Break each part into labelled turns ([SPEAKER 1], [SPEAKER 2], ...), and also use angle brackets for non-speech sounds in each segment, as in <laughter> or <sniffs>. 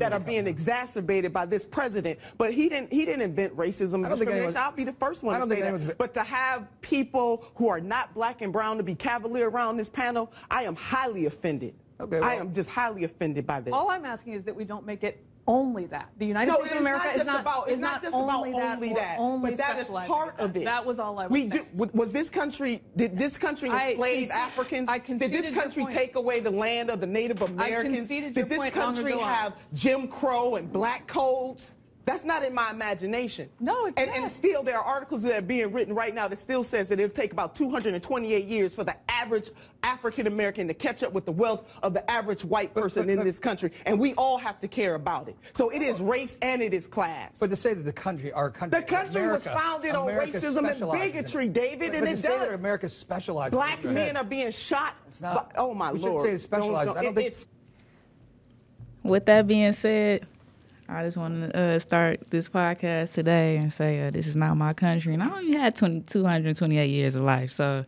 [SPEAKER 1] that are being exacerbated by this president. But he didn't he didn't invent racism and discrimination. I'll be the first one to say that. But to have people who are not black and brown to be cavalier around this panel, I am highly offended. Okay, well, I am just highly offended by this.
[SPEAKER 2] All I'm asking is that we don't make it only that. The United
[SPEAKER 1] no,
[SPEAKER 2] States of America is not
[SPEAKER 1] about,
[SPEAKER 2] is
[SPEAKER 1] not, just
[SPEAKER 2] only
[SPEAKER 1] about
[SPEAKER 2] that,
[SPEAKER 1] only that,
[SPEAKER 2] only
[SPEAKER 1] but that is part of it.
[SPEAKER 2] That was all I was
[SPEAKER 1] we
[SPEAKER 2] saying.
[SPEAKER 1] Do, was this country did this country enslave
[SPEAKER 2] I
[SPEAKER 1] Africans?
[SPEAKER 2] I
[SPEAKER 1] did this country take away the land of the Native Americans?
[SPEAKER 2] did
[SPEAKER 1] this country have Jim Crow and black codes? That's not in my imagination.
[SPEAKER 2] No, it's
[SPEAKER 1] and,
[SPEAKER 2] not.
[SPEAKER 1] And still, there are articles that are being written right now that still says that it'll take about 228 years for the average African American to catch up with the wealth of the average white person in this country, and we all have to care about it. So it is race and it is class.
[SPEAKER 3] But to say that the country, our country,
[SPEAKER 1] the country
[SPEAKER 3] America,
[SPEAKER 1] was founded
[SPEAKER 3] America
[SPEAKER 1] on racism and bigotry, David,
[SPEAKER 3] but,
[SPEAKER 1] and
[SPEAKER 3] but
[SPEAKER 1] it
[SPEAKER 3] to
[SPEAKER 1] does.
[SPEAKER 3] Say that America specializes.
[SPEAKER 1] Black men are being shot.
[SPEAKER 3] It's not.
[SPEAKER 1] By, oh my
[SPEAKER 3] we
[SPEAKER 1] lord!
[SPEAKER 3] We should say it specializes.
[SPEAKER 1] Don't, don't,
[SPEAKER 3] I don't
[SPEAKER 1] it,
[SPEAKER 3] think.
[SPEAKER 4] With that being said. I just want to uh, start this podcast today and say uh, this is not my country. And I only had 20, 228 years of life. So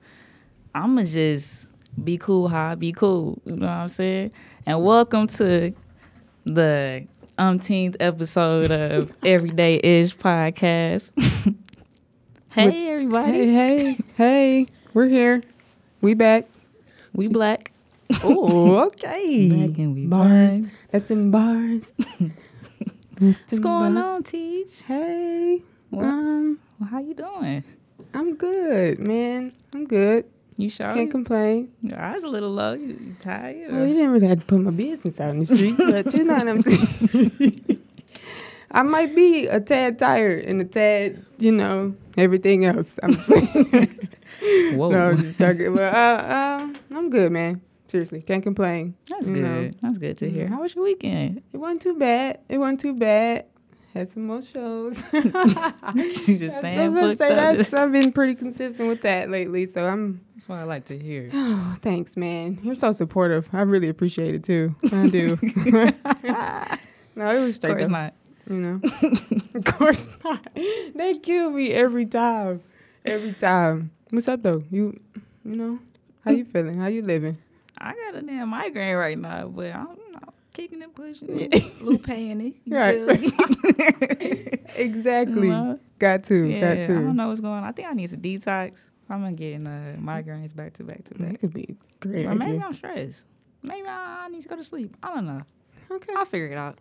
[SPEAKER 4] I'm going to just be cool how I be cool. You know what I'm saying? And welcome to the umpteenth episode of <laughs> Everyday Ish Podcast. <laughs> hey, With, everybody.
[SPEAKER 5] Hey, hey, hey. We're here. We back.
[SPEAKER 4] We black.
[SPEAKER 5] Oh, <laughs> okay.
[SPEAKER 4] Black and we
[SPEAKER 5] bars. Black. That's them bars.
[SPEAKER 4] What's going on, Teach?
[SPEAKER 5] Hey.
[SPEAKER 4] Well, um, well, how you doing?
[SPEAKER 5] I'm good, man. I'm good.
[SPEAKER 4] You sure?
[SPEAKER 5] Can't complain.
[SPEAKER 4] Your eyes a little low. You, you tired?
[SPEAKER 5] Well, you didn't really have to put my business out in the street, but you know what I'm saying. <laughs> I might be a tad tired and a tad, you know, everything else. I'm just <laughs>
[SPEAKER 4] Whoa.
[SPEAKER 5] No, I'm just talking. But uh, uh, I'm good, man. Seriously, can't complain.
[SPEAKER 4] That's good. Know. That's good to hear. Mm. How was your weekend?
[SPEAKER 5] It wasn't too bad. It wasn't too bad. Had some more shows. <laughs>
[SPEAKER 4] you just <laughs> staying booked
[SPEAKER 5] say that's, I've been pretty consistent with that lately, so I'm.
[SPEAKER 4] That's what I like to hear.
[SPEAKER 5] Oh, <sighs> thanks, man. You're so supportive. I really appreciate it too. I do. <laughs> no, it was straight.
[SPEAKER 4] Of course
[SPEAKER 5] up,
[SPEAKER 4] not.
[SPEAKER 5] You know, of course not. They kill me every time. Every time. What's up though? You, you know, how you feeling? How you living?
[SPEAKER 4] I got a damn migraine right now, but I'm know, kicking and pushing, a little pain
[SPEAKER 5] Right. <laughs> exactly. Uh, got to.
[SPEAKER 4] Yeah,
[SPEAKER 5] got to.
[SPEAKER 4] I don't know what's going on. I think I need some detox. I'm gonna get uh, migraines back to back to back.
[SPEAKER 5] That could be great.
[SPEAKER 4] Or maybe I'm stressed. Maybe I need to go to sleep. I don't know.
[SPEAKER 5] Okay.
[SPEAKER 4] I'll figure it out.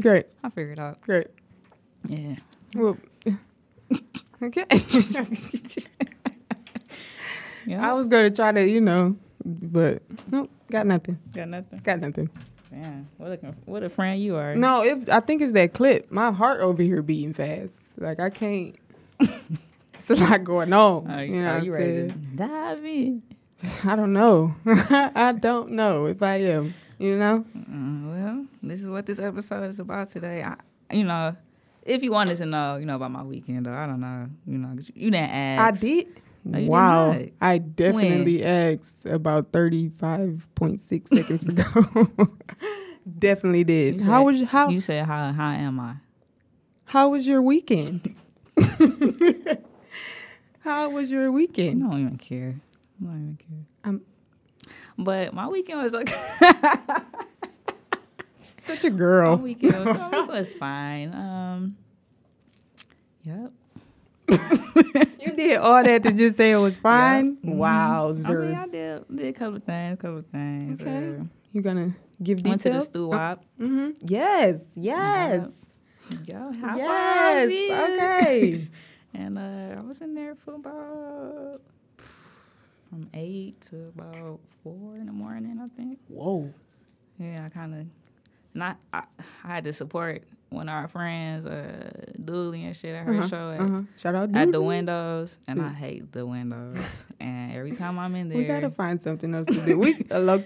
[SPEAKER 5] Great.
[SPEAKER 4] I'll figure it out.
[SPEAKER 5] Great.
[SPEAKER 4] Yeah.
[SPEAKER 5] Well. <laughs> okay.
[SPEAKER 4] yeah. <laughs>
[SPEAKER 5] I was gonna try to, you know, but nope, got nothing.
[SPEAKER 4] Got nothing.
[SPEAKER 5] Got nothing.
[SPEAKER 4] Yeah, what a what a friend you are.
[SPEAKER 5] No, if I think it's that clip. My heart over here beating fast. Like I can't. <laughs> it's a lot going on.
[SPEAKER 4] Are,
[SPEAKER 5] you know,
[SPEAKER 4] are
[SPEAKER 5] what
[SPEAKER 4] you
[SPEAKER 5] I'm
[SPEAKER 4] ready
[SPEAKER 5] saying?
[SPEAKER 4] to dive in? <laughs>
[SPEAKER 5] I don't know. <laughs> I don't know if I am. You know.
[SPEAKER 4] Mm, well, this is what this episode is about today. I, you know, if you wanted to know, you know about my weekend, though, I don't know. You know, you didn't ask.
[SPEAKER 5] I did. Wow. I definitely asked about thirty-five point six seconds ago. <laughs> definitely did.
[SPEAKER 4] You
[SPEAKER 5] how was how
[SPEAKER 4] You said how how am I?
[SPEAKER 5] how was your weekend? <laughs> how was your weekend?
[SPEAKER 4] I don't even care. I don't even care.
[SPEAKER 5] Um,
[SPEAKER 4] But my weekend was like
[SPEAKER 5] such a
[SPEAKER 4] my
[SPEAKER 5] girl.
[SPEAKER 4] weekend was, my weekend was fine. Um, yep.
[SPEAKER 5] You did all that to just say it was fine. Wow,
[SPEAKER 4] I mean, I did did a couple of things, couple of things.
[SPEAKER 5] Okay.
[SPEAKER 4] Uh,
[SPEAKER 5] You gonna give
[SPEAKER 4] went to the
[SPEAKER 5] details?
[SPEAKER 4] stew wop.
[SPEAKER 5] mm-hmm. Yes, yes,
[SPEAKER 4] Yo, how
[SPEAKER 5] yes. Okay. <laughs>
[SPEAKER 4] And uh, I was in there for about from eight to about four in the morning, I think.
[SPEAKER 5] Whoa.
[SPEAKER 4] Yeah, I kind of, not. I, I had to support one of our friends, uh, Dooley and shit, at her
[SPEAKER 5] Uh-huh,
[SPEAKER 4] show at,
[SPEAKER 5] uh-huh. Shout out
[SPEAKER 4] at the windows, and I hate the windows. <laughs> and every time I'm in there,
[SPEAKER 5] We gotta find something else to do. We <laughs> uh, look.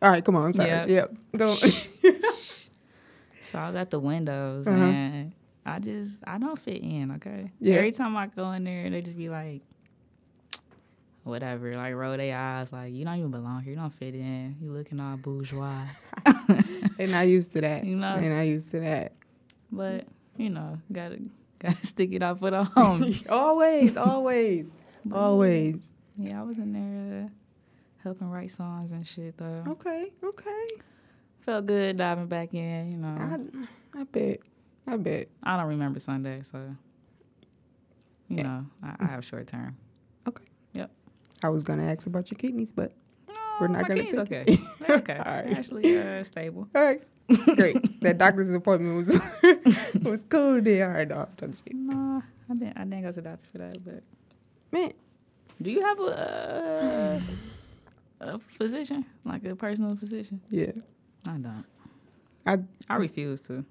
[SPEAKER 5] All right, come on. I'm sorry.
[SPEAKER 4] Yep.
[SPEAKER 5] Yep. Go. <laughs>
[SPEAKER 4] so I was at the windows,
[SPEAKER 5] Uh-huh.
[SPEAKER 4] and I just I don't fit in. Okay,
[SPEAKER 5] Yeah.
[SPEAKER 4] every time I go in there, they just be like. Whatever, like roll their eyes, like you don't even belong here. You don't fit in. You looking all bourgeois.
[SPEAKER 5] They're not used to that.
[SPEAKER 4] You know.
[SPEAKER 5] They're not used to that.
[SPEAKER 4] But you know, gotta gotta <laughs> stick it out for the home. <laughs>
[SPEAKER 5] always, always, <laughs> always.
[SPEAKER 4] yeah, I was in there uh, helping write songs and shit though.
[SPEAKER 5] Okay, okay.
[SPEAKER 4] Felt good diving back in. You know,
[SPEAKER 5] I, I bet. I bet.
[SPEAKER 4] I don't remember Sunday, so you know, I, I have short term.
[SPEAKER 5] Okay.
[SPEAKER 4] Yep.
[SPEAKER 5] I was gonna ask about your kidneys, but We're not
[SPEAKER 4] kidneys
[SPEAKER 5] take
[SPEAKER 4] okay. They're okay.
[SPEAKER 5] All right.
[SPEAKER 4] Actually uh, stable.
[SPEAKER 5] all right, great. that doctor's appointment was <laughs> was cool. Then all right, no, I'm talking shit.
[SPEAKER 4] No, I didn't. I didn't go to the doctor for that. But
[SPEAKER 5] Man,
[SPEAKER 4] do you have a uh, a physician, like a personal physician?
[SPEAKER 5] yeah.
[SPEAKER 4] I don't.
[SPEAKER 5] I
[SPEAKER 4] I refuse to.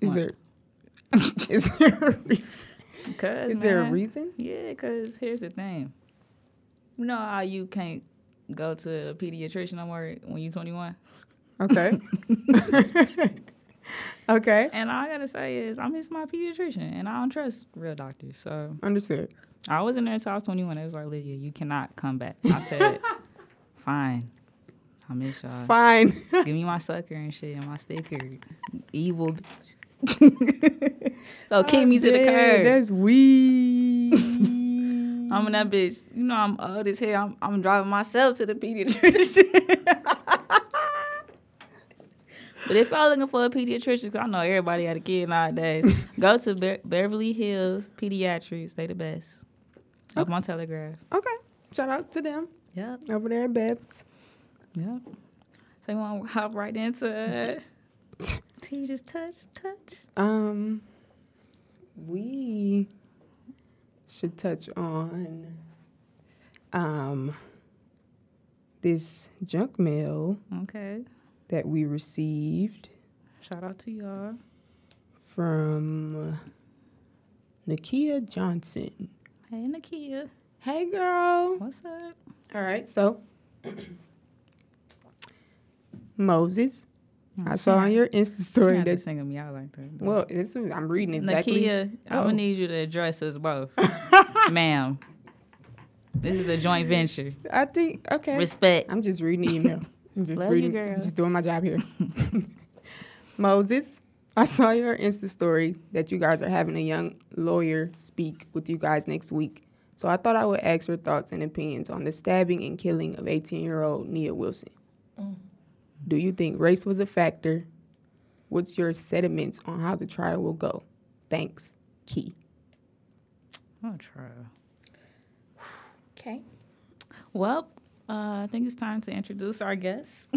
[SPEAKER 5] is
[SPEAKER 4] What?
[SPEAKER 5] there <laughs> is there a reason?
[SPEAKER 4] Cause
[SPEAKER 5] Is there a reason?
[SPEAKER 4] Yeah, cause here's the thing. You know how you can't go to a pediatrician no more when you're 21.
[SPEAKER 5] Okay. <laughs> okay.
[SPEAKER 4] And all I gotta say is I miss my pediatrician, and I don't trust real doctors. So
[SPEAKER 5] Understood.
[SPEAKER 4] I was in there until I was 21. It was like Lydia, you cannot come back. I said, <laughs> fine. I miss y'all.
[SPEAKER 5] Fine.
[SPEAKER 4] Give me my sucker and shit and my sticker. Evil. bitch. <laughs> so kick me to the curb.
[SPEAKER 5] That's weed.
[SPEAKER 4] I'm in that bitch. You know I'm old as hell. I'm, I'm driving myself to the pediatrician. But if y'all looking for a pediatrician, 'cause I know everybody had a kid nowadays, <laughs> go to Be- Beverly Hills Pediatrics. They the best. Up on Telegraph.
[SPEAKER 5] okay. Shout out to them
[SPEAKER 4] Yep.
[SPEAKER 5] over there at.
[SPEAKER 4] Yep. So you want to hop right into it? <laughs> T just touch, touch.
[SPEAKER 5] Um, we should touch on um this junk mail
[SPEAKER 4] Okay.
[SPEAKER 5] That we received
[SPEAKER 4] Shout out to y'all.
[SPEAKER 5] from Nakia Johnson.
[SPEAKER 4] Hey, Nakia.
[SPEAKER 5] Hey, girl.
[SPEAKER 4] What's up?
[SPEAKER 5] All right, so Moses, I mm. saw on your Insta story that.
[SPEAKER 4] singing me out like that. though.
[SPEAKER 5] Well, is, I'm reading it exactly.
[SPEAKER 4] Nakia, I'm
[SPEAKER 5] Oh.
[SPEAKER 4] gonna need you to address us both, <laughs> ma'am. This is a joint venture.
[SPEAKER 5] I think okay.
[SPEAKER 4] Respect.
[SPEAKER 5] I'm just reading the email. <laughs> I'm just
[SPEAKER 4] Love you,
[SPEAKER 5] reading.
[SPEAKER 4] girl.
[SPEAKER 5] Just doing my job here. <laughs> Moses, I saw your Insta story that you guys are having a young lawyer speak with you guys next week. So I thought I would ask your thoughts and opinions on the stabbing and killing of 18-year-old Nia Wilson. Mm. Do you think race was a factor? What's your sentiments on how the trial will go? Thanks, Key.
[SPEAKER 4] I'll try.
[SPEAKER 5] Okay.
[SPEAKER 4] Well, uh, I think it's time to introduce our guest.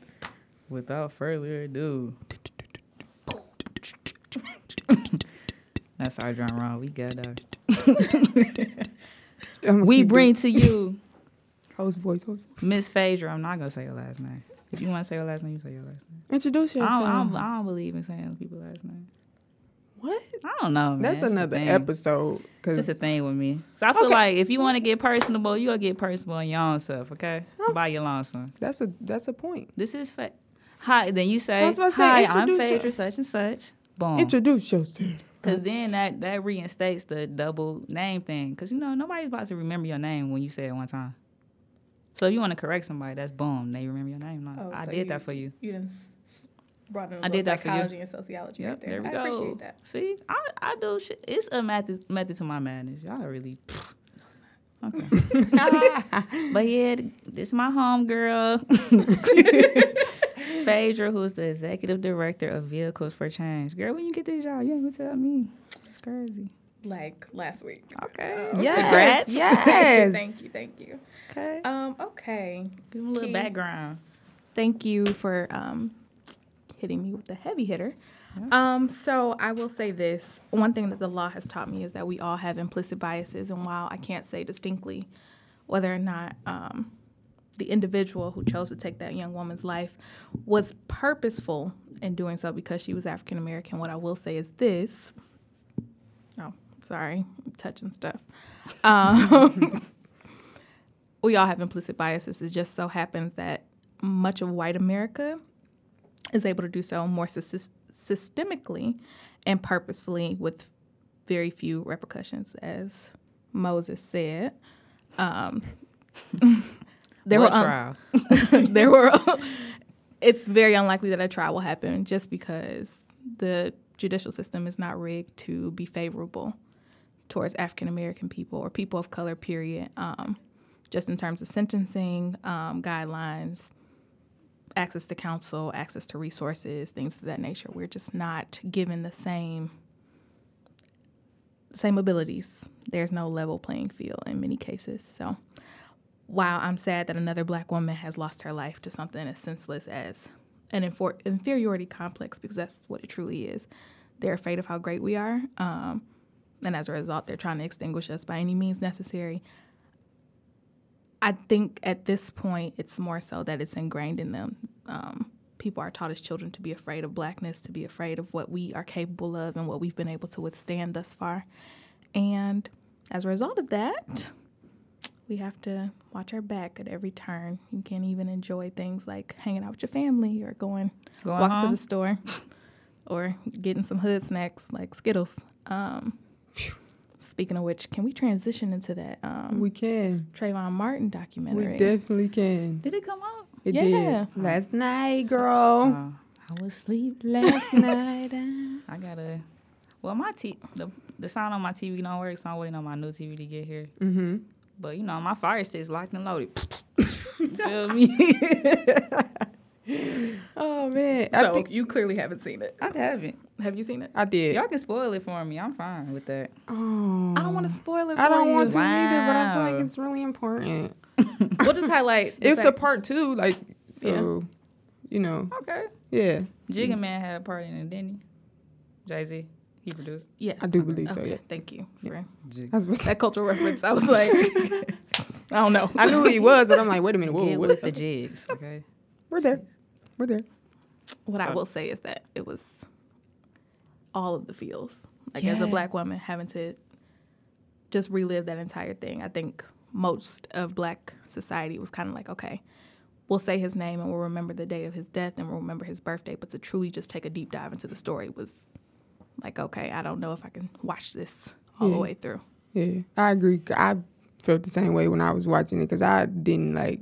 [SPEAKER 4] <laughs> Without further ado. That's our drum roll. We got uh, <laughs> We bring to you <laughs>
[SPEAKER 5] host voice, host voice.
[SPEAKER 4] Miss Phaedra. I'm not gonna say your last name. If you want to say your last name, you say your last name.
[SPEAKER 5] Introduce
[SPEAKER 4] I
[SPEAKER 5] yourself.
[SPEAKER 4] don't, I don't, I don't believe in saying people's last name.
[SPEAKER 5] What?
[SPEAKER 4] I don't know. Man.
[SPEAKER 5] That's
[SPEAKER 4] It's
[SPEAKER 5] another episode. Cause
[SPEAKER 4] It's just a thing with me. So I feel
[SPEAKER 5] Okay.
[SPEAKER 4] like if you want to get personable, you gotta get personable in your own self, okay? By your lonesome.
[SPEAKER 5] that's a that's a point.
[SPEAKER 4] This is fa- hi. Then you say,
[SPEAKER 5] That's what I say,
[SPEAKER 4] hi, I'm Phaedra,
[SPEAKER 5] your-
[SPEAKER 4] such and such. Boom.
[SPEAKER 5] Introduce yourself.
[SPEAKER 4] Because then that that reinstates the double name thing. Because you know nobody's about to remember your name when you say it one time. So if you want to correct somebody, that's boom. They remember your name. No,
[SPEAKER 6] Oh,
[SPEAKER 4] I
[SPEAKER 6] so
[SPEAKER 4] did
[SPEAKER 6] you-
[SPEAKER 4] that for you.
[SPEAKER 6] You didn't brought in a
[SPEAKER 4] I
[SPEAKER 6] little
[SPEAKER 4] did that for you.
[SPEAKER 6] psychology and sociology
[SPEAKER 4] Yep,
[SPEAKER 6] right there.
[SPEAKER 4] there we
[SPEAKER 6] I
[SPEAKER 4] go.
[SPEAKER 6] appreciate that.
[SPEAKER 4] See, I, I do shit. It's a method method to my madness. Y'all really. Okay. <laughs> but yeah, this is my home girl, <laughs> Phaedra, who's the executive director of Vehicles for Change. Girl, when you get this job, you ain't gonna tell me. It's crazy.
[SPEAKER 6] Like last week.
[SPEAKER 4] Okay.
[SPEAKER 5] Yes.
[SPEAKER 4] Congrats.
[SPEAKER 5] Yes.
[SPEAKER 6] thank you, thank you.
[SPEAKER 4] Okay.
[SPEAKER 6] Um, okay.
[SPEAKER 4] Give them a little
[SPEAKER 6] Key.
[SPEAKER 4] background.
[SPEAKER 6] Thank you for um hitting me with the heavy hitter. Um, so I will say this. One thing that the law has taught me is that we all have implicit biases, and while I can't say distinctly whether or not um, the individual who chose to take that young woman's life was purposeful in doing so because she was African American. What I will say is this. Oh, sorry, I'm touching stuff. Um, <laughs> we all have implicit biases. It just so happens that much of white America is able to do so more systemically and purposefully with very few repercussions, as Moses said. Um, <laughs> there were
[SPEAKER 4] trial? <laughs>
[SPEAKER 6] there were. it's very unlikely that a trial will happen just because the judicial system is not rigged to be favorable towards African American people or people of color. Period. Um, just in terms of sentencing um, guidelines, access to counsel, access to resources, things of that nature. We're just not given the same same abilities. There's no level playing field in many cases. So while I'm sad that another black woman has lost her life to something as senseless as an infor- inferiority complex, because that's what it truly is, they're afraid of how great we are. Um, and as a result, they're trying to extinguish us by any means necessary. I think at this point, it's more so that it's ingrained in them. Um, people are taught as children to be afraid of blackness, to be afraid of what we are capable of and what we've been able to withstand thus far. And as a result of that, we have to watch our back at every turn. You can't even enjoy things like hanging out with your family or going, going walk home? to the store or getting some hood snacks like Skittles. Um, speaking of which, can we transition into that? Um,
[SPEAKER 5] we can.
[SPEAKER 6] Trayvon Martin documentary.
[SPEAKER 5] We definitely can.
[SPEAKER 4] Did it come out?
[SPEAKER 5] It yeah. did. Last night, girl.
[SPEAKER 4] Uh, I was asleep
[SPEAKER 5] last <laughs> night.
[SPEAKER 4] I gotta. Well, my t the the sound on my TV don't work, so I'm waiting on my new TV to get here.
[SPEAKER 5] Mm-hmm.
[SPEAKER 4] But you know, my fire stick's locked and loaded. <laughs> feel me? <laughs>
[SPEAKER 5] oh man!
[SPEAKER 6] So I think you clearly haven't seen it.
[SPEAKER 4] I haven't.
[SPEAKER 6] Have you seen it?
[SPEAKER 5] I did.
[SPEAKER 4] Y'all can spoil it for me. I'm fine with that.
[SPEAKER 5] Oh.
[SPEAKER 6] I don't want to spoil it.
[SPEAKER 5] I don't
[SPEAKER 6] you.
[SPEAKER 5] want to wow. either, but I feel like it's really important. <laughs>
[SPEAKER 6] we'll just highlight.
[SPEAKER 5] It's fact. a part two, like so. Yeah. You know.
[SPEAKER 4] Okay.
[SPEAKER 5] Yeah.
[SPEAKER 4] Jigga Man had a part in it, didn't he? Jay Z. He produced.
[SPEAKER 6] Yes,
[SPEAKER 5] I do believe
[SPEAKER 6] okay.
[SPEAKER 5] so. Yeah.
[SPEAKER 6] Thank you for
[SPEAKER 5] yeah.
[SPEAKER 6] that cultural reference. I was <laughs> like, I don't know.
[SPEAKER 5] I knew who he was, but I'm like, wait a minute. Whoa,
[SPEAKER 4] Get with the jigs. Okay.
[SPEAKER 5] We're there. We're there.
[SPEAKER 6] What so. I will say is that it was all of the feels. Like yes. as a black woman, having to just relive that entire thing. I think most of black society was kind of like, okay, we'll say his name and we'll remember the day of his death and we'll remember his birthday. But to truly just take a deep dive into the story was like, okay, I don't know if I can watch this all yeah. the way through.
[SPEAKER 5] Yeah, I agree. I felt the same way when I was watching it because I didn't like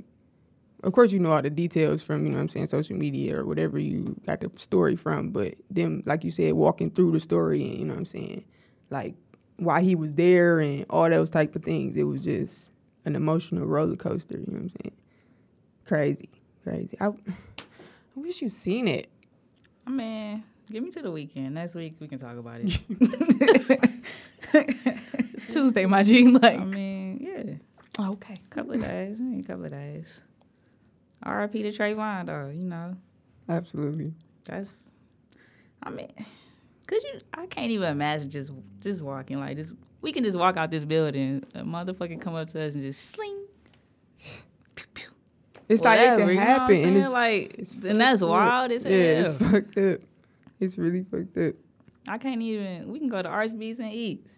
[SPEAKER 5] of course you know all the details from you know what I'm saying social media or whatever you got the story from, but then like you said, walking through the story and you know what I'm saying, like why he was there and all those type of things, it was just an emotional roller coaster. You know what I'm saying? Crazy, crazy. I, I wish you seen it.
[SPEAKER 4] I mean, give me to the weekend. Next week we can talk about it. <laughs> <laughs>
[SPEAKER 6] it's Tuesday, my G. Like,
[SPEAKER 4] I mean, yeah.
[SPEAKER 6] Oh, okay.
[SPEAKER 4] Couple of days. A couple of days. R.I.P. to Trayvon, though. You know.
[SPEAKER 5] Absolutely.
[SPEAKER 4] That's. I mean, could you? I can't even imagine just just walking like this. We can just walk out this building, a motherfucker come up to us and just sling.
[SPEAKER 5] It's Whatever, like it can happen,
[SPEAKER 4] and
[SPEAKER 5] it's
[SPEAKER 4] like, it's and that's wild
[SPEAKER 5] hell.
[SPEAKER 4] Yeah,
[SPEAKER 5] it's fucked up. It's really fucked up.
[SPEAKER 4] I can't even. We can go to Arts, Beats, and Eats.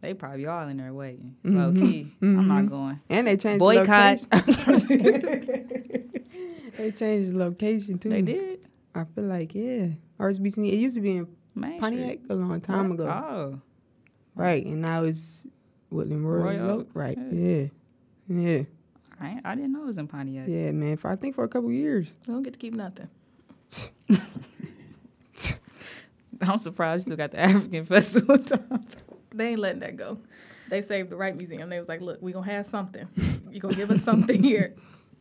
[SPEAKER 4] They probably all in there waiting. Mm-hmm. Low key. Mm-hmm. I'm not going.
[SPEAKER 5] And they changed
[SPEAKER 4] Boycott.
[SPEAKER 5] The <laughs> <laughs> they changed the location too.
[SPEAKER 4] They did.
[SPEAKER 5] I feel like yeah. RSBC. It used to be in Main Pontiac Street. a long time ago.
[SPEAKER 4] Oh.
[SPEAKER 5] Right, and now it's Woodland Royal. Royal. Right. Yeah. Yeah. yeah.
[SPEAKER 4] I I didn't know it was in Pontiac.
[SPEAKER 5] Yeah, man. For, I think for a couple years.
[SPEAKER 6] We don't get to keep nothing. <laughs>
[SPEAKER 4] I'm surprised you still got the African festival. <laughs>
[SPEAKER 6] they ain't letting that go. They saved the Wright museum. They was like, look, we gonna have something. You gonna give us something here.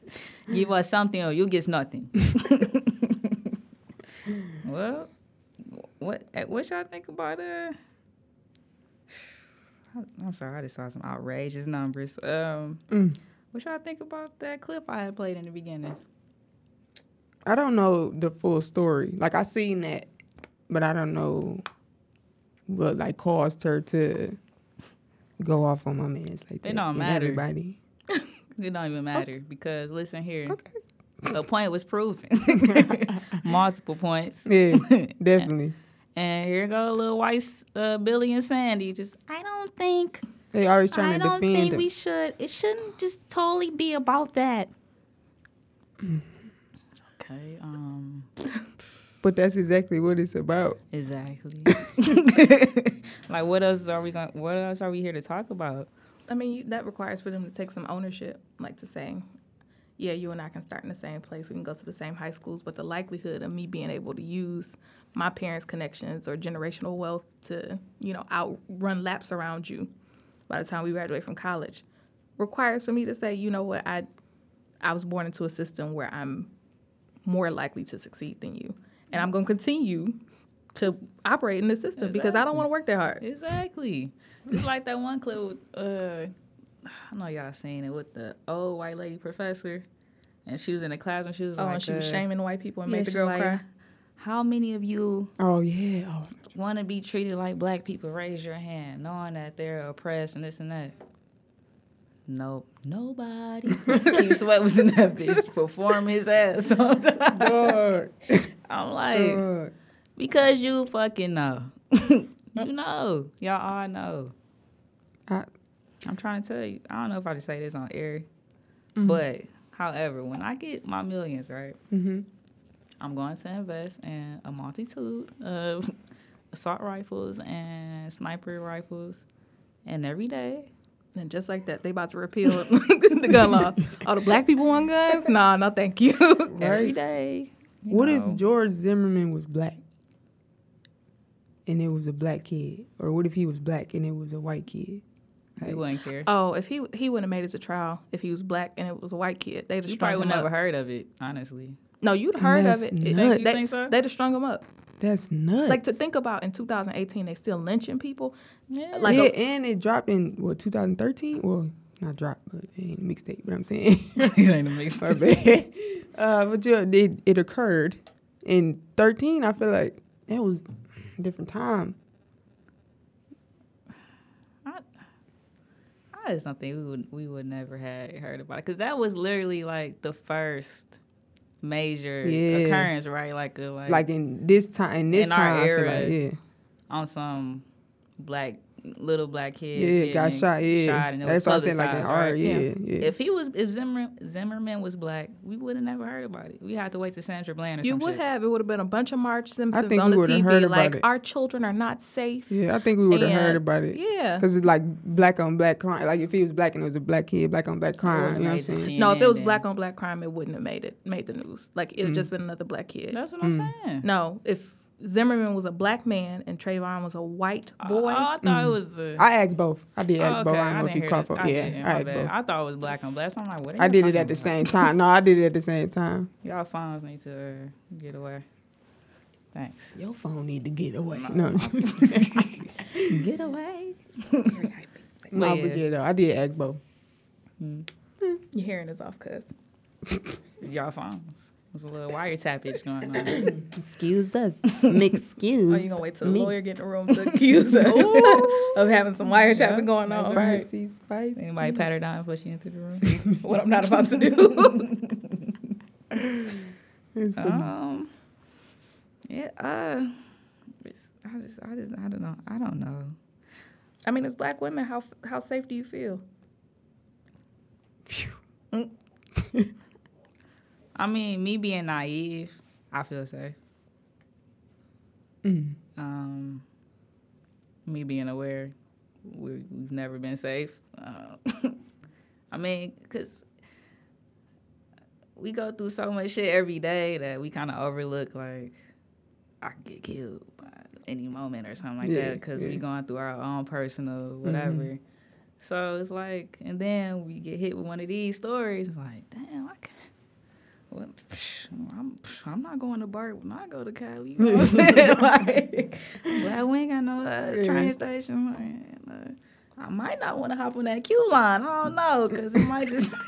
[SPEAKER 6] <laughs>
[SPEAKER 4] Give us something or you get nothing. <laughs> well, what what y'all think about uh <sighs> I'm sorry, I just saw some outrageous numbers. Um, mm. What y'all think about that clip I had played in the beginning?
[SPEAKER 5] I don't know the full story. Like I seen that, but I don't know what like caused her to go off on my man's like
[SPEAKER 4] that. It don't matter. Everybody. It don't even matter okay. because listen here.
[SPEAKER 5] Okay.
[SPEAKER 4] a point was proven. <laughs> <laughs> Multiple points.
[SPEAKER 5] Yeah, <laughs> definitely.
[SPEAKER 4] and here go little white uh, Billy and Sandy. Just I don't think
[SPEAKER 5] they always trying
[SPEAKER 4] I
[SPEAKER 5] to defend.
[SPEAKER 4] I don't think
[SPEAKER 5] them.
[SPEAKER 4] we should. It shouldn't just totally be about that. okay. Um.
[SPEAKER 5] But that's exactly what it's about.
[SPEAKER 4] Exactly. like, what else are we going? What else are we here to talk about?
[SPEAKER 6] I mean, you, that requires for them to take some ownership, like to say, yeah, you and I can start in the same place. We can go to the same high schools, but the likelihood of me being able to use my parents' connections or generational wealth to, you know, outrun laps around you by the time we graduate from college requires for me to say, you know what, I I was born into a system where I'm more likely to succeed than you. And I'm going to continue to operate in this system exactly. because I don't want to work that hard.
[SPEAKER 4] Exactly. It's like that one clip with, uh, I know y'all seen it with the old white lady professor, and she was in the classroom. She was
[SPEAKER 6] oh,
[SPEAKER 4] like,
[SPEAKER 6] and she was
[SPEAKER 4] uh,
[SPEAKER 6] shaming white people and yeah, made the girl like, cry.
[SPEAKER 4] How many of you?
[SPEAKER 5] Oh yeah. Oh.
[SPEAKER 4] Want to be treated like black people? Raise your hand, knowing that they're oppressed and this and that. Nope, nobody. <laughs> Keith Sweat was in that bitch perform his ass off. <laughs> I'm like, Dog. Because you fucking know. you know. Y'all all know. I, I'm trying to tell you. I don't know if I just say this on air, mm-hmm. but however, when I get my millions, right, mm-hmm. I'm going to invest in a multitude of <laughs> assault rifles and sniper rifles, and every day.
[SPEAKER 6] And just like that, they about to repeal <laughs> the gun law. All the black people want guns? Nah, no, thank you. <laughs>
[SPEAKER 4] Every day.
[SPEAKER 5] What know. if George Zimmerman was black? And it was a black kid, or what if he was black and it was a white kid?
[SPEAKER 4] Like, wouldn't care.
[SPEAKER 6] Oh, if he he wouldn't have made it to trial if he was black and it was a white kid. They'd have
[SPEAKER 4] you
[SPEAKER 6] strung
[SPEAKER 4] probably would never heard of it, honestly.
[SPEAKER 6] No, you'd heard of it.
[SPEAKER 5] Nuts.
[SPEAKER 6] They, they, so? They'd have strung him up.
[SPEAKER 5] That's nuts.
[SPEAKER 6] Like to think about in 2018, they still lynching people.
[SPEAKER 4] Yeah,
[SPEAKER 5] like yeah, a, and it dropped in what 2013. Well, not dropped, but it ain't a mixtape. But I'm saying <laughs>
[SPEAKER 4] it ain't a mixtape. <laughs>
[SPEAKER 5] uh, but yeah, it, it occurred in 13. I feel like that was a different time.
[SPEAKER 4] I, I just don't think we would we would never had heard about it because that was literally like the first major yeah. occurrence, right? Like a, like
[SPEAKER 5] like in this time in this
[SPEAKER 4] in
[SPEAKER 5] time,
[SPEAKER 4] our era,
[SPEAKER 5] like, yeah,
[SPEAKER 4] on some black little black kid.
[SPEAKER 5] Yeah, got shot. Yeah,
[SPEAKER 4] shot and
[SPEAKER 5] that's
[SPEAKER 4] what
[SPEAKER 5] I'm saying. Like in
[SPEAKER 4] right?
[SPEAKER 5] yeah, yeah, yeah.
[SPEAKER 4] If he was, if Zimmer, Zimmerman was black, we would have never heard about it. We had to wait to Sandra Bland or
[SPEAKER 6] You would
[SPEAKER 4] shit.
[SPEAKER 6] have. It would have been a bunch of Marge Simpsons
[SPEAKER 5] I think
[SPEAKER 6] on
[SPEAKER 5] we
[SPEAKER 6] the TV.
[SPEAKER 5] Heard about
[SPEAKER 6] like
[SPEAKER 5] it.
[SPEAKER 6] our children are not safe.
[SPEAKER 5] Yeah, I think we would have
[SPEAKER 6] And-
[SPEAKER 5] heard about it.
[SPEAKER 6] Yeah.
[SPEAKER 5] Because it's like black on black crime. Like if he was black and it was a black kid, black on black crime.
[SPEAKER 4] would've
[SPEAKER 5] You know what I'm
[SPEAKER 4] made the
[SPEAKER 5] saying?
[SPEAKER 4] scene.
[SPEAKER 6] No, if it was
[SPEAKER 4] CNN
[SPEAKER 6] black
[SPEAKER 4] then.
[SPEAKER 6] on black crime, it wouldn't have made it made the news. Like it'd just been another black kid.
[SPEAKER 4] That's what I'm
[SPEAKER 5] Mm.
[SPEAKER 4] saying.
[SPEAKER 6] No, if Zimmerman was a black man and Trayvon was a white boy,
[SPEAKER 4] Oh, I thought it was the.
[SPEAKER 5] I asked both. I did
[SPEAKER 4] Oh,
[SPEAKER 5] ask both. I don't know if
[SPEAKER 4] didn't
[SPEAKER 5] you
[SPEAKER 4] hear
[SPEAKER 5] caught
[SPEAKER 4] that.
[SPEAKER 5] for. Yeah,
[SPEAKER 4] didn't,
[SPEAKER 5] I asked
[SPEAKER 4] bad.
[SPEAKER 5] both.
[SPEAKER 4] I thought it was black on black. So I'm like, what? are
[SPEAKER 5] I
[SPEAKER 4] y'all
[SPEAKER 5] did it
[SPEAKER 4] talking
[SPEAKER 5] at the
[SPEAKER 4] about?
[SPEAKER 5] same time. No, I did it at the same time.
[SPEAKER 4] Y'all phones need to uh, get away. Thanks.
[SPEAKER 5] Your phone need to get away. No, <laughs>
[SPEAKER 4] Get away.
[SPEAKER 5] no,
[SPEAKER 4] yeah.
[SPEAKER 5] but yeah, though I did ask both.
[SPEAKER 6] your hearing is off, cuz.
[SPEAKER 4] It's y'all phones. There's a little wiretappage going on. <coughs>
[SPEAKER 5] Excuse us. <laughs> Excuse.
[SPEAKER 6] Are you gonna wait till the lawyer get in the room to accuse <laughs> us of having some wiretapping going on?
[SPEAKER 5] Spicy, spicy.
[SPEAKER 4] Anybody pat her down before she entered the room? <laughs>
[SPEAKER 6] what I'm not about to do.
[SPEAKER 4] um, yeah. Uh, it's, I just, I just, I don't know. I don't know.
[SPEAKER 6] I mean, as black women, how how safe do you feel?
[SPEAKER 4] I mean, me being naive, I feel safe. Um, me being aware, we, we've never been safe. Uh, <laughs> I mean, because we go through so much shit every day that we kind of overlook, like, I could get killed by any moment or something like
[SPEAKER 5] Yeah,
[SPEAKER 4] that because
[SPEAKER 5] yeah.
[SPEAKER 4] we going through our own personal whatever. So it's like, and then we get hit with one of these stories. It's like, damn, I can't. Well, psh, I'm, psh, I'm not going to BART when I go to Cali. You <laughs> know what I'm saying? <laughs> like, glad we ain't got no uh, train station. And, uh, I might not want to hop on that Q line. I don't know, because it might just. <laughs>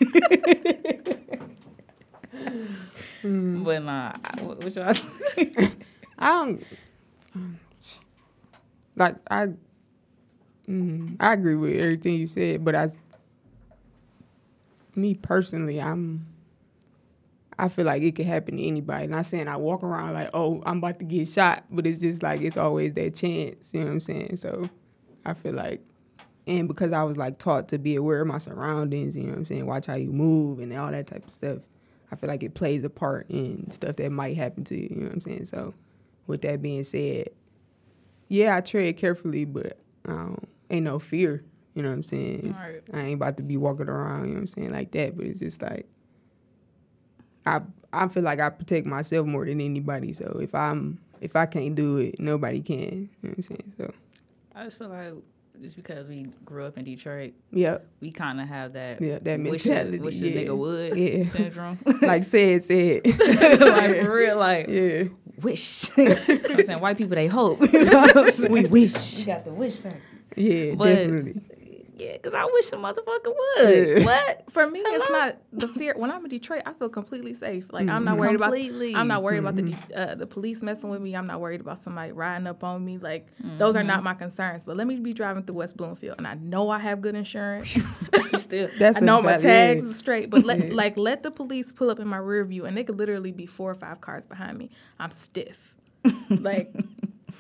[SPEAKER 4] But nah, I- what, what y'all think?
[SPEAKER 5] I don't. um, Like I, mm, I agree with everything you said, but I, me personally, I'm, I feel like it could happen to anybody. Not saying I walk around like, oh, I'm about to get shot, but it's just like it's always that chance. You know what I'm saying? So I feel like, and because I was like taught to be aware of my surroundings, you know what I'm saying? Watch how you move and all that type of stuff. I feel like it plays a part in stuff that might happen to you. You know what I'm saying? So with that being said, yeah, I tread carefully, but um, ain't no fear. You know what I'm saying? Right. I ain't about to be walking around, you know what I'm saying, like that. But it's just like I I feel like I protect myself more than anybody. So if I'm if I can't do it, nobody can. You know what I'm saying? So
[SPEAKER 4] I just feel like just because we grew up in Detroit,
[SPEAKER 5] yeah,
[SPEAKER 4] we kind of have that
[SPEAKER 5] yeah that mentality,
[SPEAKER 4] wish, wish yeah. the nigga would yeah. <laughs> syndrome.
[SPEAKER 5] like said said, <laughs>
[SPEAKER 4] like for real, like
[SPEAKER 5] yeah,
[SPEAKER 4] wish. you <laughs> know I'm saying white people they hope. You know
[SPEAKER 5] we wish.
[SPEAKER 4] You got the wish factor.
[SPEAKER 5] Yeah, but, definitely
[SPEAKER 4] yeah, because I wish a motherfucker would. Yeah. What?
[SPEAKER 6] For me, Hello? it's not the fear. When I'm in Detroit, I feel completely safe. Like mm-hmm. I'm not worried completely. about. I'm not worried mm-hmm. about the uh, the police messing with me. I'm not worried about somebody riding up on me. Like mm-hmm. those are not mm-hmm. my concerns. But let me be driving through West Bloomfield, and I know I have good insurance. <laughs>
[SPEAKER 4] Still, <laughs>
[SPEAKER 6] That's I know my tags are straight. But let like let the police pull up in my rear view, and they could literally be four or five cars behind me. I'm stiff. <laughs> like,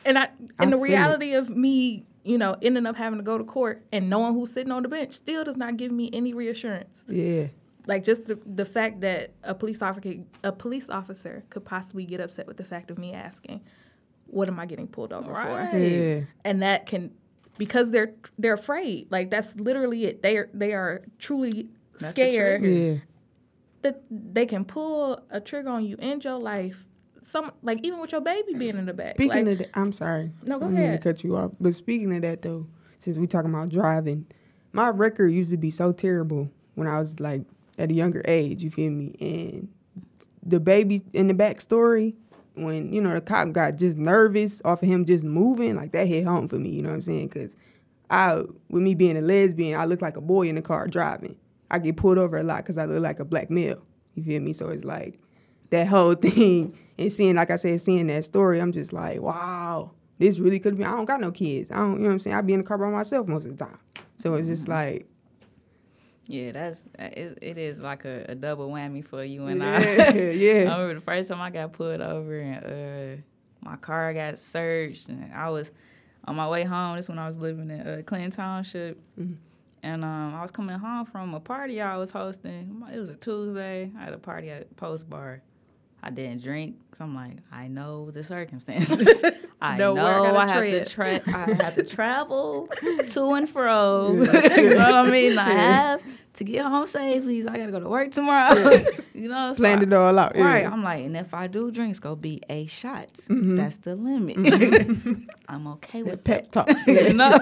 [SPEAKER 6] and I and I the reality it. of me you know, ending up having to go to court and knowing who's sitting on the bench still does not give me any reassurance.
[SPEAKER 5] Yeah.
[SPEAKER 6] Like just the, the fact that a police officer a police officer could possibly get upset with the fact of me asking, "What am I getting pulled over
[SPEAKER 4] right.
[SPEAKER 6] for?"
[SPEAKER 5] Yeah.
[SPEAKER 6] And that can because they're they're afraid. Like that's literally it. They are they are truly that's scared.
[SPEAKER 5] Yeah.
[SPEAKER 6] That they can pull a trigger on you, end your life some like even with your baby being in the back.
[SPEAKER 5] Speaking
[SPEAKER 6] like,
[SPEAKER 5] of that, I'm sorry.
[SPEAKER 6] No, go
[SPEAKER 5] I'm
[SPEAKER 6] ahead.
[SPEAKER 5] To cut you off, but speaking of that though, since we talking about driving, my record used to be so terrible when I was like at a younger age. You feel me? And the baby in the back story, when you know the cop got just nervous off of him just moving, like that hit home for me. You know what I'm saying? Because I, with me being a lesbian, I look like a boy in the car driving. I get pulled over a lot because I look like a black male. You feel me? So it's like that whole <laughs> thing and seeing, like I said, seeing that story, I'm just like, wow, this really could be. I don't got no kids. I don't, you know what I'm saying? I be in the car by myself most of the time. So it's just mm-hmm. like,
[SPEAKER 4] yeah, that's it, it is like a, a, double whammy for you and yeah,
[SPEAKER 5] I. yeah. <laughs> <laughs>
[SPEAKER 4] I remember the first time I got pulled over and uh, my car got searched and I was on my way home. This when I was living in uh, Clinton Township. Mm-hmm. And um, I was coming home from a party I was hosting. It was a Tuesday. I had a party at Post Bar. I didn't drink, so I'm like, I know the circumstances. <laughs> I know, know I, I have to tra- I have to travel to and fro. Yeah. <laughs> you know what I mean? I have to get home safely. So I gotta go to work tomorrow. Yeah. <laughs> you know,
[SPEAKER 5] so planned it all out.
[SPEAKER 4] Yeah. Right. I'm like, and if I do drink, it's gonna be a shot. Mm-hmm. That's the limit. Mm-hmm. I'm okay with
[SPEAKER 5] that.
[SPEAKER 4] Pep talk. you know?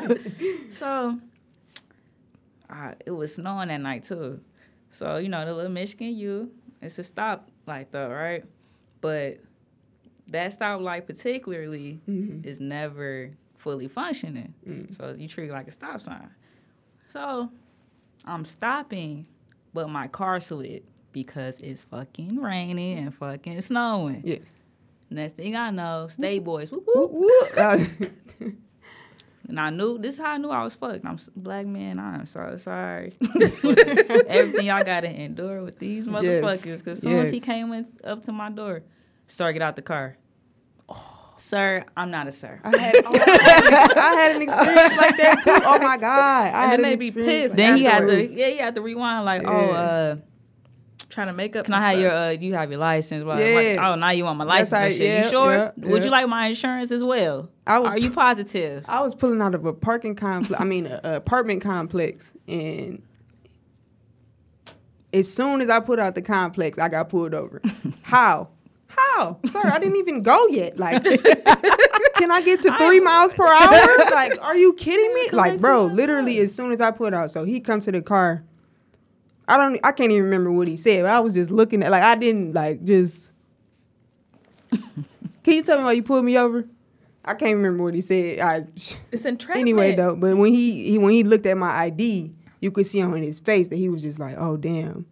[SPEAKER 4] so uh, it was snowing that night too. So you know the little Michigan U, it's a stop like though, right? But that stoplight particularly mm-hmm. is never fully functioning. Mm. So you treat it like a stop sign. So I'm stopping, but my car slid because it's fucking raining and fucking snowing.
[SPEAKER 5] Yes.
[SPEAKER 4] Next thing I know, state boys, whoop, whoop. whoop. <laughs> <laughs> And I knew this is how I knew I was fucked. I'm black man. I'm so sorry. <laughs> everything y'all gotta endure with these motherfuckers. Yes. Cause soon yes. as he came in, up to my door, sir, get out the car. Sir, I'm not a sir.
[SPEAKER 5] I had, oh, I had an experience like that too. Oh my god! I
[SPEAKER 6] and
[SPEAKER 5] had
[SPEAKER 6] be pissed.
[SPEAKER 4] Like then he had to, yeah, he had to rewind. Like, oh, yeah. oh, uh,
[SPEAKER 6] trying to make up.
[SPEAKER 4] Can I have
[SPEAKER 6] stuff.
[SPEAKER 4] your? Uh, you have your license? Well, yeah. Like, oh, now you want my license and shit. Yeah, you sure? Yeah, Would you like my insurance as well? I was, Are you positive?
[SPEAKER 5] I was pulling out of a parking complex. I mean, a, a apartment complex, and as soon as I put out the complex, I got pulled over. <laughs> How? How? Sir, I didn't even go yet. Like, <laughs> can I get to three miles per hour? Like, are you kidding <laughs> me? Like, bro, literally, as soon as I put out, so he come to the car I don't. I can't even remember what he said. but I was just looking at like I didn't like just. <laughs> Can you tell me why you pulled me over? I can't remember what he said. I.
[SPEAKER 6] It's entrapment.
[SPEAKER 5] Anyway, though, but when he, he when he looked at my ID, you could see on his face that he was just like, "Oh damn,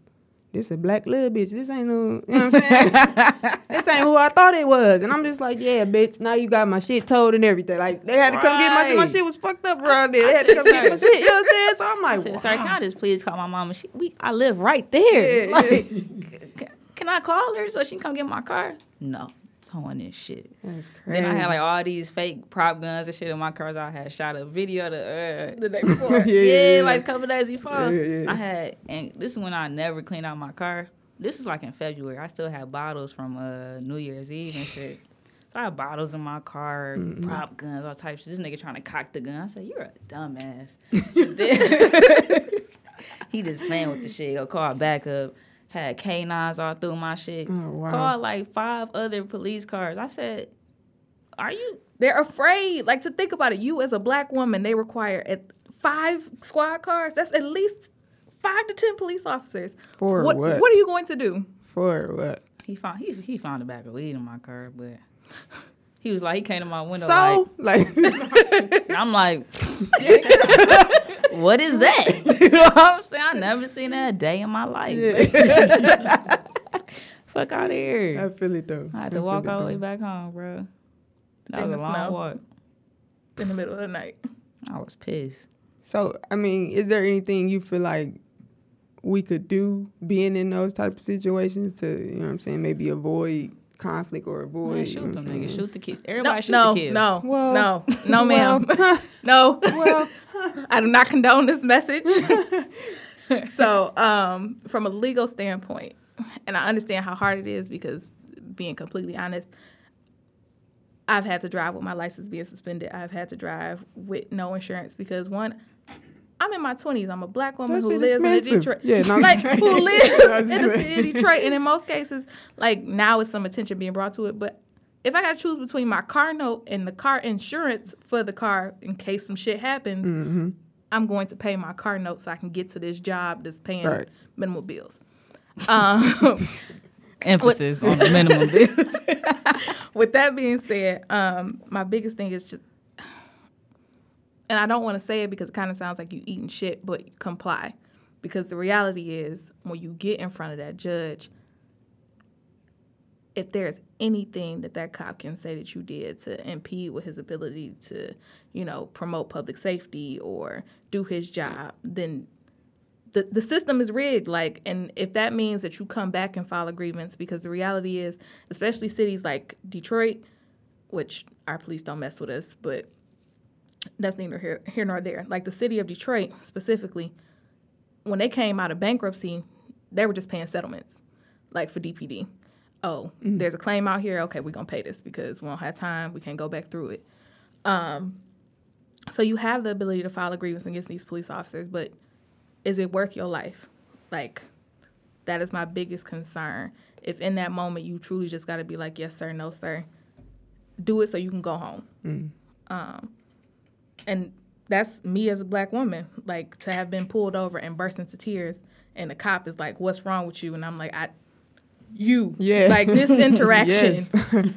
[SPEAKER 5] this a black little bitch. This ain't no, you know what I'm saying? <laughs> this ain't who I thought it was. And I'm just like, yeah, bitch. Now you got my shit told and everything. Like they had to come get my shit. My shit was fucked up around there. They had to come get my shit. You know what I'm saying? So I'm like,
[SPEAKER 4] said, wow. can I please call my mama? She, we, I live right there.
[SPEAKER 5] Yeah, <laughs> like, yeah.
[SPEAKER 4] can I call her so she can come get my car? No, towing this shit.
[SPEAKER 5] That's crazy.
[SPEAKER 4] Then I had like all these fake prop guns and shit in my cars. I had shot a video the uh,
[SPEAKER 6] The day before. <laughs>
[SPEAKER 4] yeah,
[SPEAKER 5] yeah,
[SPEAKER 4] like a couple days before.
[SPEAKER 5] Yeah, yeah, yeah.
[SPEAKER 4] I had, and this is when I never cleaned out my car. This is like in February. I still had bottles from uh, New Year's Eve and shit. So I had bottles in my car, prop guns, all types. This nigga trying to cock the gun. I said, "You're a dumbass." <laughs> Then- <laughs> he just playing with the shit. He'll call backup. Had canines all through my shit.
[SPEAKER 5] Oh, wow.
[SPEAKER 4] Called like five other police cars. I said, "Are you
[SPEAKER 6] They're afraid. Like to think about it, you as a black woman, they require at five squad cars. That's at least five to ten police officers.
[SPEAKER 5] For
[SPEAKER 6] what?
[SPEAKER 5] what?
[SPEAKER 6] What are you going to do?
[SPEAKER 5] For what?
[SPEAKER 4] He found he he found a bag of weed in my car, but he was like he came to my window
[SPEAKER 5] So, like,
[SPEAKER 4] like <laughs> I'm like, <laughs> <laughs> what is that? <laughs> you know what I'm saying? I never seen that a day in my life. <laughs> Fuck out of here.
[SPEAKER 5] I feel it though.
[SPEAKER 4] I had
[SPEAKER 5] I
[SPEAKER 4] to walk all the way back home, bro. That
[SPEAKER 6] In
[SPEAKER 4] was a long
[SPEAKER 6] snow.
[SPEAKER 4] walk.
[SPEAKER 6] In the middle of the night.
[SPEAKER 4] I was pissed.
[SPEAKER 5] So, I mean, is there anything you feel like we could do being in those type of situations to, you know what I'm saying, maybe avoid conflict or avoid
[SPEAKER 4] Man,
[SPEAKER 5] you
[SPEAKER 4] shoot
[SPEAKER 5] know
[SPEAKER 4] them
[SPEAKER 5] what I'm
[SPEAKER 4] niggas. Shoot the kid.
[SPEAKER 6] No,
[SPEAKER 4] Everybody shoot
[SPEAKER 6] no,
[SPEAKER 4] the kid.
[SPEAKER 6] no,
[SPEAKER 5] Well,
[SPEAKER 6] no, no, ma'am. <laughs>
[SPEAKER 5] well, <laughs>
[SPEAKER 6] no.
[SPEAKER 5] well,
[SPEAKER 6] I do not condone this message. <laughs> so, um, from a legal standpoint, and I understand how hard it is because, being completely honest, I've had to drive with my license being suspended. I've had to drive with no insurance because one, I'm in my 20s. I'm a black woman
[SPEAKER 5] That
[SPEAKER 6] who
[SPEAKER 5] shit
[SPEAKER 6] lives in. Detroit.
[SPEAKER 5] Yeah, no, <laughs>
[SPEAKER 6] like <laughs> who lives in the
[SPEAKER 5] saying.
[SPEAKER 6] city of Detroit, and in most cases, like now, is some attention being brought to it. But if I got to choose between my car note and the car insurance for the car in case some shit happens,
[SPEAKER 5] Mm-hmm.
[SPEAKER 6] I'm going to pay my car note so I can get to this job that's paying
[SPEAKER 5] Right.
[SPEAKER 6] minimal bills. Um, <laughs>
[SPEAKER 4] Emphasis on the minimum bills.
[SPEAKER 6] with that being said, um, my biggest thing is just, and I don't want to say it because it kind of sounds like you eating shit, but comply. Because the reality is, when you get in front of that judge, if there's anything that that cop can say that you did to impede with his ability to, you know, promote public safety or do his job, then the, the system is rigged. Like, and if that means that you come back and file a grievance, because the reality is, especially cities like Detroit, which our police don't mess with us, but that's neither here, here nor there. Like the city of Detroit specifically, when they came out of bankruptcy, they were just paying settlements, like for DPD. Oh, there's a claim out here. Okay, we're gonna pay this because we don't have time. We can't go back through it. Um, so you have the ability to file a grievance against these police officers, but is it worth your life? Like, that is my biggest concern. If in that moment you truly just got to be like, yes, sir, no, sir, do it so you can go home. Um, and that's me as a black woman, like to have been pulled over and burst into tears, and the cop is like, "What's wrong with you?" And I'm like, "I, you,
[SPEAKER 5] Yeah.
[SPEAKER 6] like this <laughs> interaction."
[SPEAKER 5] Yes. <laughs>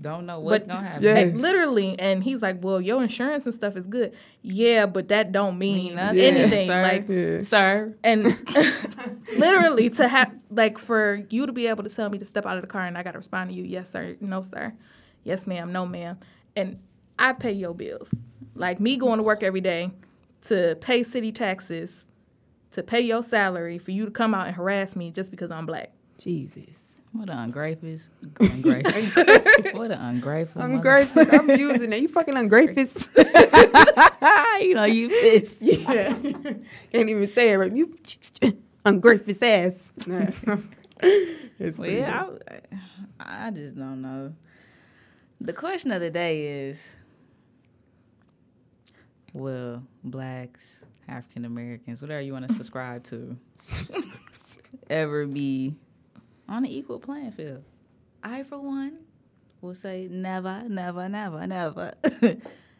[SPEAKER 4] Don't know what's
[SPEAKER 6] But-
[SPEAKER 4] gonna happen.
[SPEAKER 5] Yeah.
[SPEAKER 6] Like, literally, and he's like, "Well, your insurance and stuff is good." Yeah, but that don't mean,
[SPEAKER 4] Mean nothing,
[SPEAKER 6] anything.
[SPEAKER 4] sir.
[SPEAKER 6] Like,
[SPEAKER 5] Yeah.
[SPEAKER 4] Sir,
[SPEAKER 6] and <laughs> literally to have like for you to be able to tell me to step out of the car and I got to respond to you, yes sir, no sir, yes ma'am, no ma'am, and I pay your bills. Like me going to work every day to pay city taxes, to pay your salary for you to come out and harass me just because I'm black.
[SPEAKER 5] Jesus.
[SPEAKER 4] what an ungrateful, ungrateful, <laughs> what an ungrateful, mother-
[SPEAKER 5] Ungrateful. I'm using it. You fucking ungrateful. <laughs>
[SPEAKER 4] you know you pissed. <laughs>
[SPEAKER 5] yeah. Can't even say it right. You <sniffs> ungrateful ass. It's
[SPEAKER 4] Well, yeah. I, I just don't know. The question of the day is Will blacks, African Americans, whatever you want to subscribe to, <laughs> ever be on an equal playing field? I, for one, will say never, never, never, never. <laughs>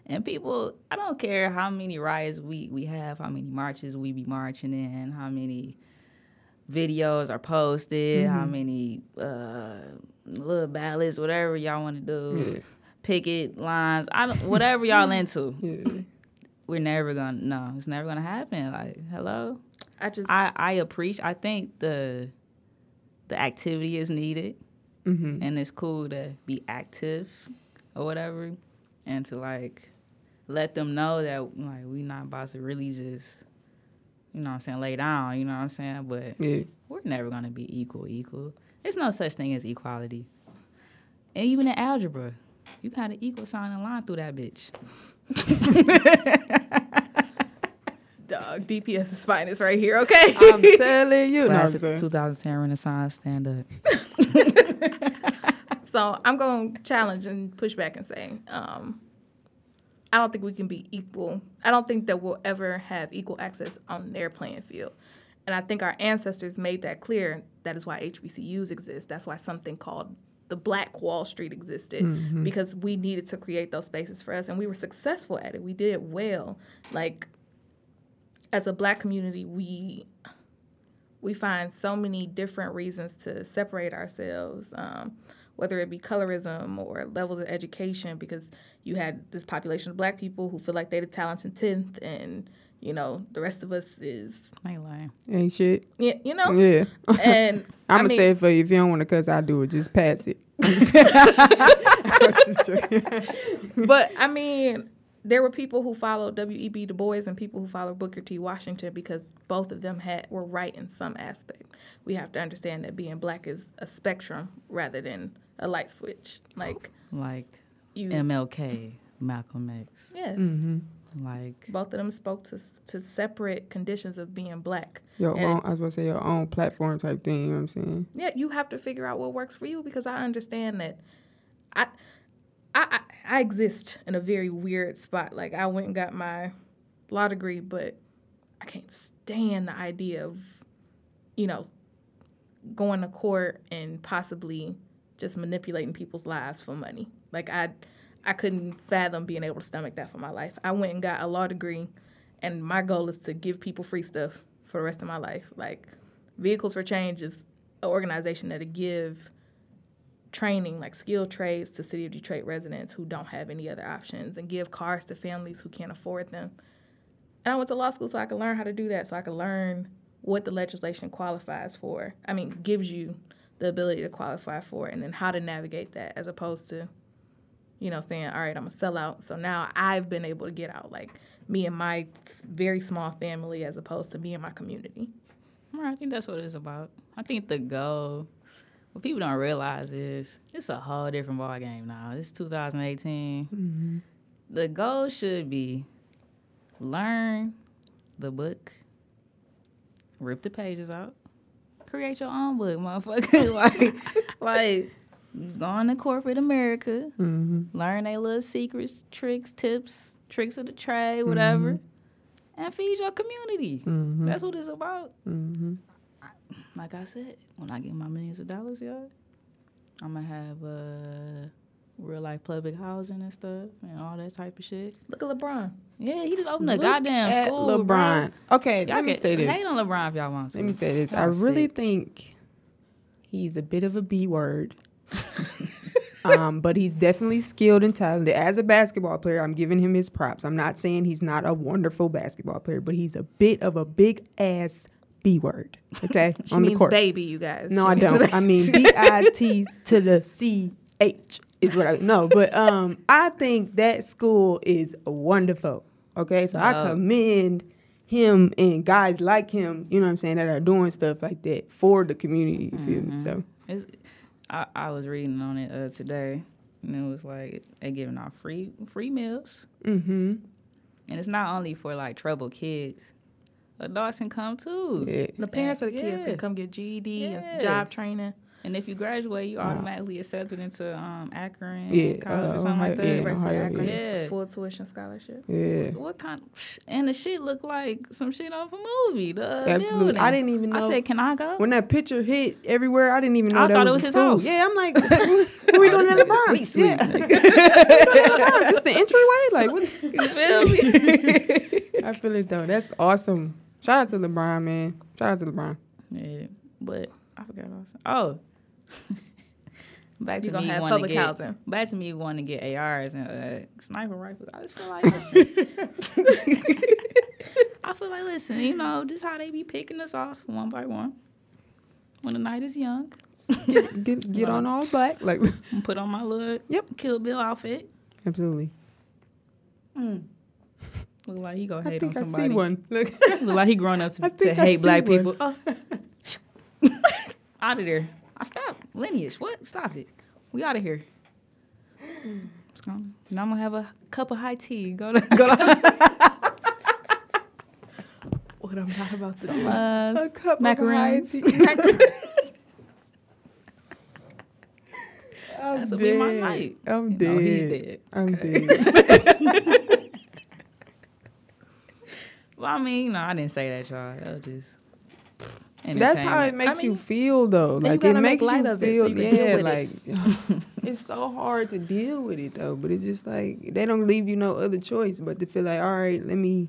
[SPEAKER 4] and people, I don't care how many riots we, we have, how many marches we be marching in, how many videos are posted, how many uh, little ballots, whatever y'all want to do, picket lines, I don't, whatever y'all <laughs> into.
[SPEAKER 5] Yeah.
[SPEAKER 4] We're never gonna no, it's never gonna happen. Like, hello.
[SPEAKER 6] I just
[SPEAKER 4] I I appreciate. I think the the activity is needed,
[SPEAKER 5] Mm-hmm.
[SPEAKER 4] and it's cool to be active or whatever, and to like let them know that like we not about to really just you know what I'm saying lay down. You know what I'm saying, but
[SPEAKER 5] Yeah.
[SPEAKER 4] we're never gonna be equal equal. There's no such thing as equality. And even in algebra, you got an equal sign and line through that bitch. <laughs>
[SPEAKER 6] Dog, DPS is finest right here, okay?
[SPEAKER 5] I'm telling you. <laughs> No, I'm
[SPEAKER 4] Class of
[SPEAKER 5] saying.
[SPEAKER 4] 2010 Renaissance, stand up. <laughs>
[SPEAKER 6] So I'm going to challenge and push back and say, um, I don't think we can be equal. I don't think that we'll ever have equal access on their playing field. And I think our ancestors made that clear. That is why HBCUs exist. That's why something called the Black Wall Street existed because we needed to create those spaces for us, and we were successful at it. We did well. Like as a Black community, we we find so many different reasons to separate ourselves, um, whether it be colorism or levels of education, because you had this population of black people who feel like they're the talented tenth, and you know the rest of us is,
[SPEAKER 4] I ain't lying.
[SPEAKER 5] Ain't shit.
[SPEAKER 6] yeah, you know,
[SPEAKER 5] Yeah. <laughs>
[SPEAKER 6] and
[SPEAKER 5] I'm
[SPEAKER 6] I
[SPEAKER 5] gonna
[SPEAKER 6] mean,
[SPEAKER 5] say it for you. If you don't want to cuss, I do it. Just pass it. <laughs> <laughs> I just joking.
[SPEAKER 6] but I mean, there were people who followed W.E.B. Du Bois and people who followed Booker T. Washington because both of them had were right in some aspect. We have to understand that being black is a spectrum rather than a light switch. Like
[SPEAKER 4] Like
[SPEAKER 6] you,
[SPEAKER 4] MLK, Malcolm X.
[SPEAKER 6] yes, mm-hmm.
[SPEAKER 4] Like,
[SPEAKER 6] both of them spoke to to separate conditions of being black.
[SPEAKER 5] Your
[SPEAKER 6] And-
[SPEAKER 5] own, I was gonna say your own platform type thing. You know what I'm saying?
[SPEAKER 6] yeah, you have to figure out what works for you because I understand that I, I, I, I exist in a very weird spot. Like I went and got my law degree, but I can't stand the idea of, you know, going to court and possibly just manipulating people's lives for money. Like I, I couldn't fathom being able to stomach that for my life. I went and got a law degree, and my goal is to give people free stuff for the rest of my life. Like Vehicles for Change is an organization that'll give training like skilled trades to city of detroit residents who don't have any other options and give cars to families who can't afford them and i went to law school so i could learn how to do that so i could learn what the legislation qualifies for i mean gives you the ability to qualify for and then how to navigate that as opposed to you know saying all right i'm a sellout so now i've been able to get out like me and my very small family as opposed to me and my community
[SPEAKER 4] Right, I think that's what it's about. I think the goal, what people don't realize is it's a whole different ball game now. It's 2018. Mm-hmm. The goal should be learn the book, rip the pages out, create your own book, motherfucker. <laughs> like, like go to corporate America, mm-hmm. learn their little secrets, tricks, tips, tricks of the trade, whatever mm-hmm. and feed your community. Mm-hmm. That's what it's about. Like I said, when I get my millions of dollars, y'all, I'm gonna have uh, real life public housing and stuff and all that type of shit.
[SPEAKER 6] look at lebron
[SPEAKER 4] Yeah, he just opened a
[SPEAKER 5] Look
[SPEAKER 4] goddamn
[SPEAKER 5] at
[SPEAKER 4] school,
[SPEAKER 5] LeBron.
[SPEAKER 4] Bro.
[SPEAKER 5] Okay,
[SPEAKER 4] Y'all
[SPEAKER 5] let me say this.
[SPEAKER 4] Hate on LeBron if y'all want to.
[SPEAKER 5] Let me say this. I really
[SPEAKER 4] sick.
[SPEAKER 5] think he's a bit of a B word. <laughs> um, but he's definitely skilled and talented. As a basketball player, I'm giving him his props. I'm not saying he's not a wonderful basketball player, but he's a bit of a big ass B word. Okay, <laughs> on the court.
[SPEAKER 6] baby you guys
[SPEAKER 5] No,
[SPEAKER 6] She
[SPEAKER 5] I don't.
[SPEAKER 6] baby.
[SPEAKER 5] I mean B I T <laughs> to the C H is what I no, but um I think that school is wonderful. Okay, so I commend him and guys like him, you know what I'm saying, that are doing stuff like that for the community. You feel me? So
[SPEAKER 4] It's, I, I was reading on it uh, today, and it was like they giving out free free meals,
[SPEAKER 5] mm-hmm.
[SPEAKER 4] and it's not only for like troubled kids. Adults can come too.
[SPEAKER 5] Yeah.
[SPEAKER 6] The parents of the kids
[SPEAKER 4] Yeah.
[SPEAKER 6] can come get GED
[SPEAKER 4] Yeah.
[SPEAKER 6] and job training.
[SPEAKER 4] And if you graduate, you automatically accepted into um, Akron
[SPEAKER 5] Yeah,
[SPEAKER 4] College
[SPEAKER 5] uh,
[SPEAKER 4] or something like that.
[SPEAKER 5] yeah,
[SPEAKER 6] University of
[SPEAKER 5] Ohio,
[SPEAKER 6] Akron,
[SPEAKER 4] yeah.
[SPEAKER 6] full tuition scholarship.
[SPEAKER 5] Yeah.
[SPEAKER 4] What kind? And the shit looked like some shit off a movie. The
[SPEAKER 5] Absolutely.
[SPEAKER 4] building.
[SPEAKER 5] I didn't even know.
[SPEAKER 4] I said, "Can I go?"
[SPEAKER 5] When that picture hit everywhere, I didn't even know
[SPEAKER 4] I
[SPEAKER 5] that
[SPEAKER 4] thought it
[SPEAKER 5] was,
[SPEAKER 4] was his
[SPEAKER 5] school.
[SPEAKER 4] house.
[SPEAKER 5] Yeah, I'm like, <laughs> <laughs> what we
[SPEAKER 4] Oh,
[SPEAKER 5] doing
[SPEAKER 4] this
[SPEAKER 5] in the
[SPEAKER 4] nigga
[SPEAKER 5] Bronx?
[SPEAKER 4] sweet, sweet,
[SPEAKER 5] yeah. It's <laughs> the entryway. Like, what?
[SPEAKER 4] You feel me?
[SPEAKER 5] I feel it though. That's awesome. Shout out to LeBron, man. Shout out to LeBron.
[SPEAKER 4] yeah, but I forgot what I was saying. Oh. Back to me wanting to get,
[SPEAKER 6] housing.
[SPEAKER 4] Back to me wanting to get ARs and uh, sniper rifles. I just feel like, <laughs> listen, I feel like, listen, you know, just how they be picking us off one by one. When the night is young,
[SPEAKER 5] Get get, get on all black. Like, <laughs>
[SPEAKER 4] put on my little
[SPEAKER 5] Yep.
[SPEAKER 4] Kill Bill outfit.
[SPEAKER 5] absolutely.
[SPEAKER 4] Look like he go
[SPEAKER 5] I
[SPEAKER 4] hate
[SPEAKER 5] think
[SPEAKER 4] on
[SPEAKER 5] I
[SPEAKER 4] somebody.
[SPEAKER 5] see one. <laughs> Look.
[SPEAKER 4] Look like he grown up to, to hate black
[SPEAKER 5] one.
[SPEAKER 4] people. Oh. Out of there. Stop lineage. What? Stop it. We out of here. Now I'm gonna have a cup of high tea. Go to go to.
[SPEAKER 6] what I'm not about to
[SPEAKER 4] Some uh,
[SPEAKER 5] A cup
[SPEAKER 4] macaroons.
[SPEAKER 5] of high tea. <laughs> I'm
[SPEAKER 4] That's what be my night.
[SPEAKER 5] I'm
[SPEAKER 4] You
[SPEAKER 5] dead.
[SPEAKER 4] know, he's dead.
[SPEAKER 5] I'm
[SPEAKER 4] Okay.
[SPEAKER 5] dead. <laughs>
[SPEAKER 4] Well, I mean, you know, I didn't say that, y'all. That was just.
[SPEAKER 5] That's how it makes you
[SPEAKER 6] mean,
[SPEAKER 5] feel, though. Like it
[SPEAKER 6] gotta make
[SPEAKER 5] makes you
[SPEAKER 6] of it so
[SPEAKER 5] feel,
[SPEAKER 6] you
[SPEAKER 5] yeah. Like
[SPEAKER 6] it. <laughs>
[SPEAKER 5] it's so hard to deal with it, though. But it's just like they don't leave you no other choice but to feel like, all right, let me,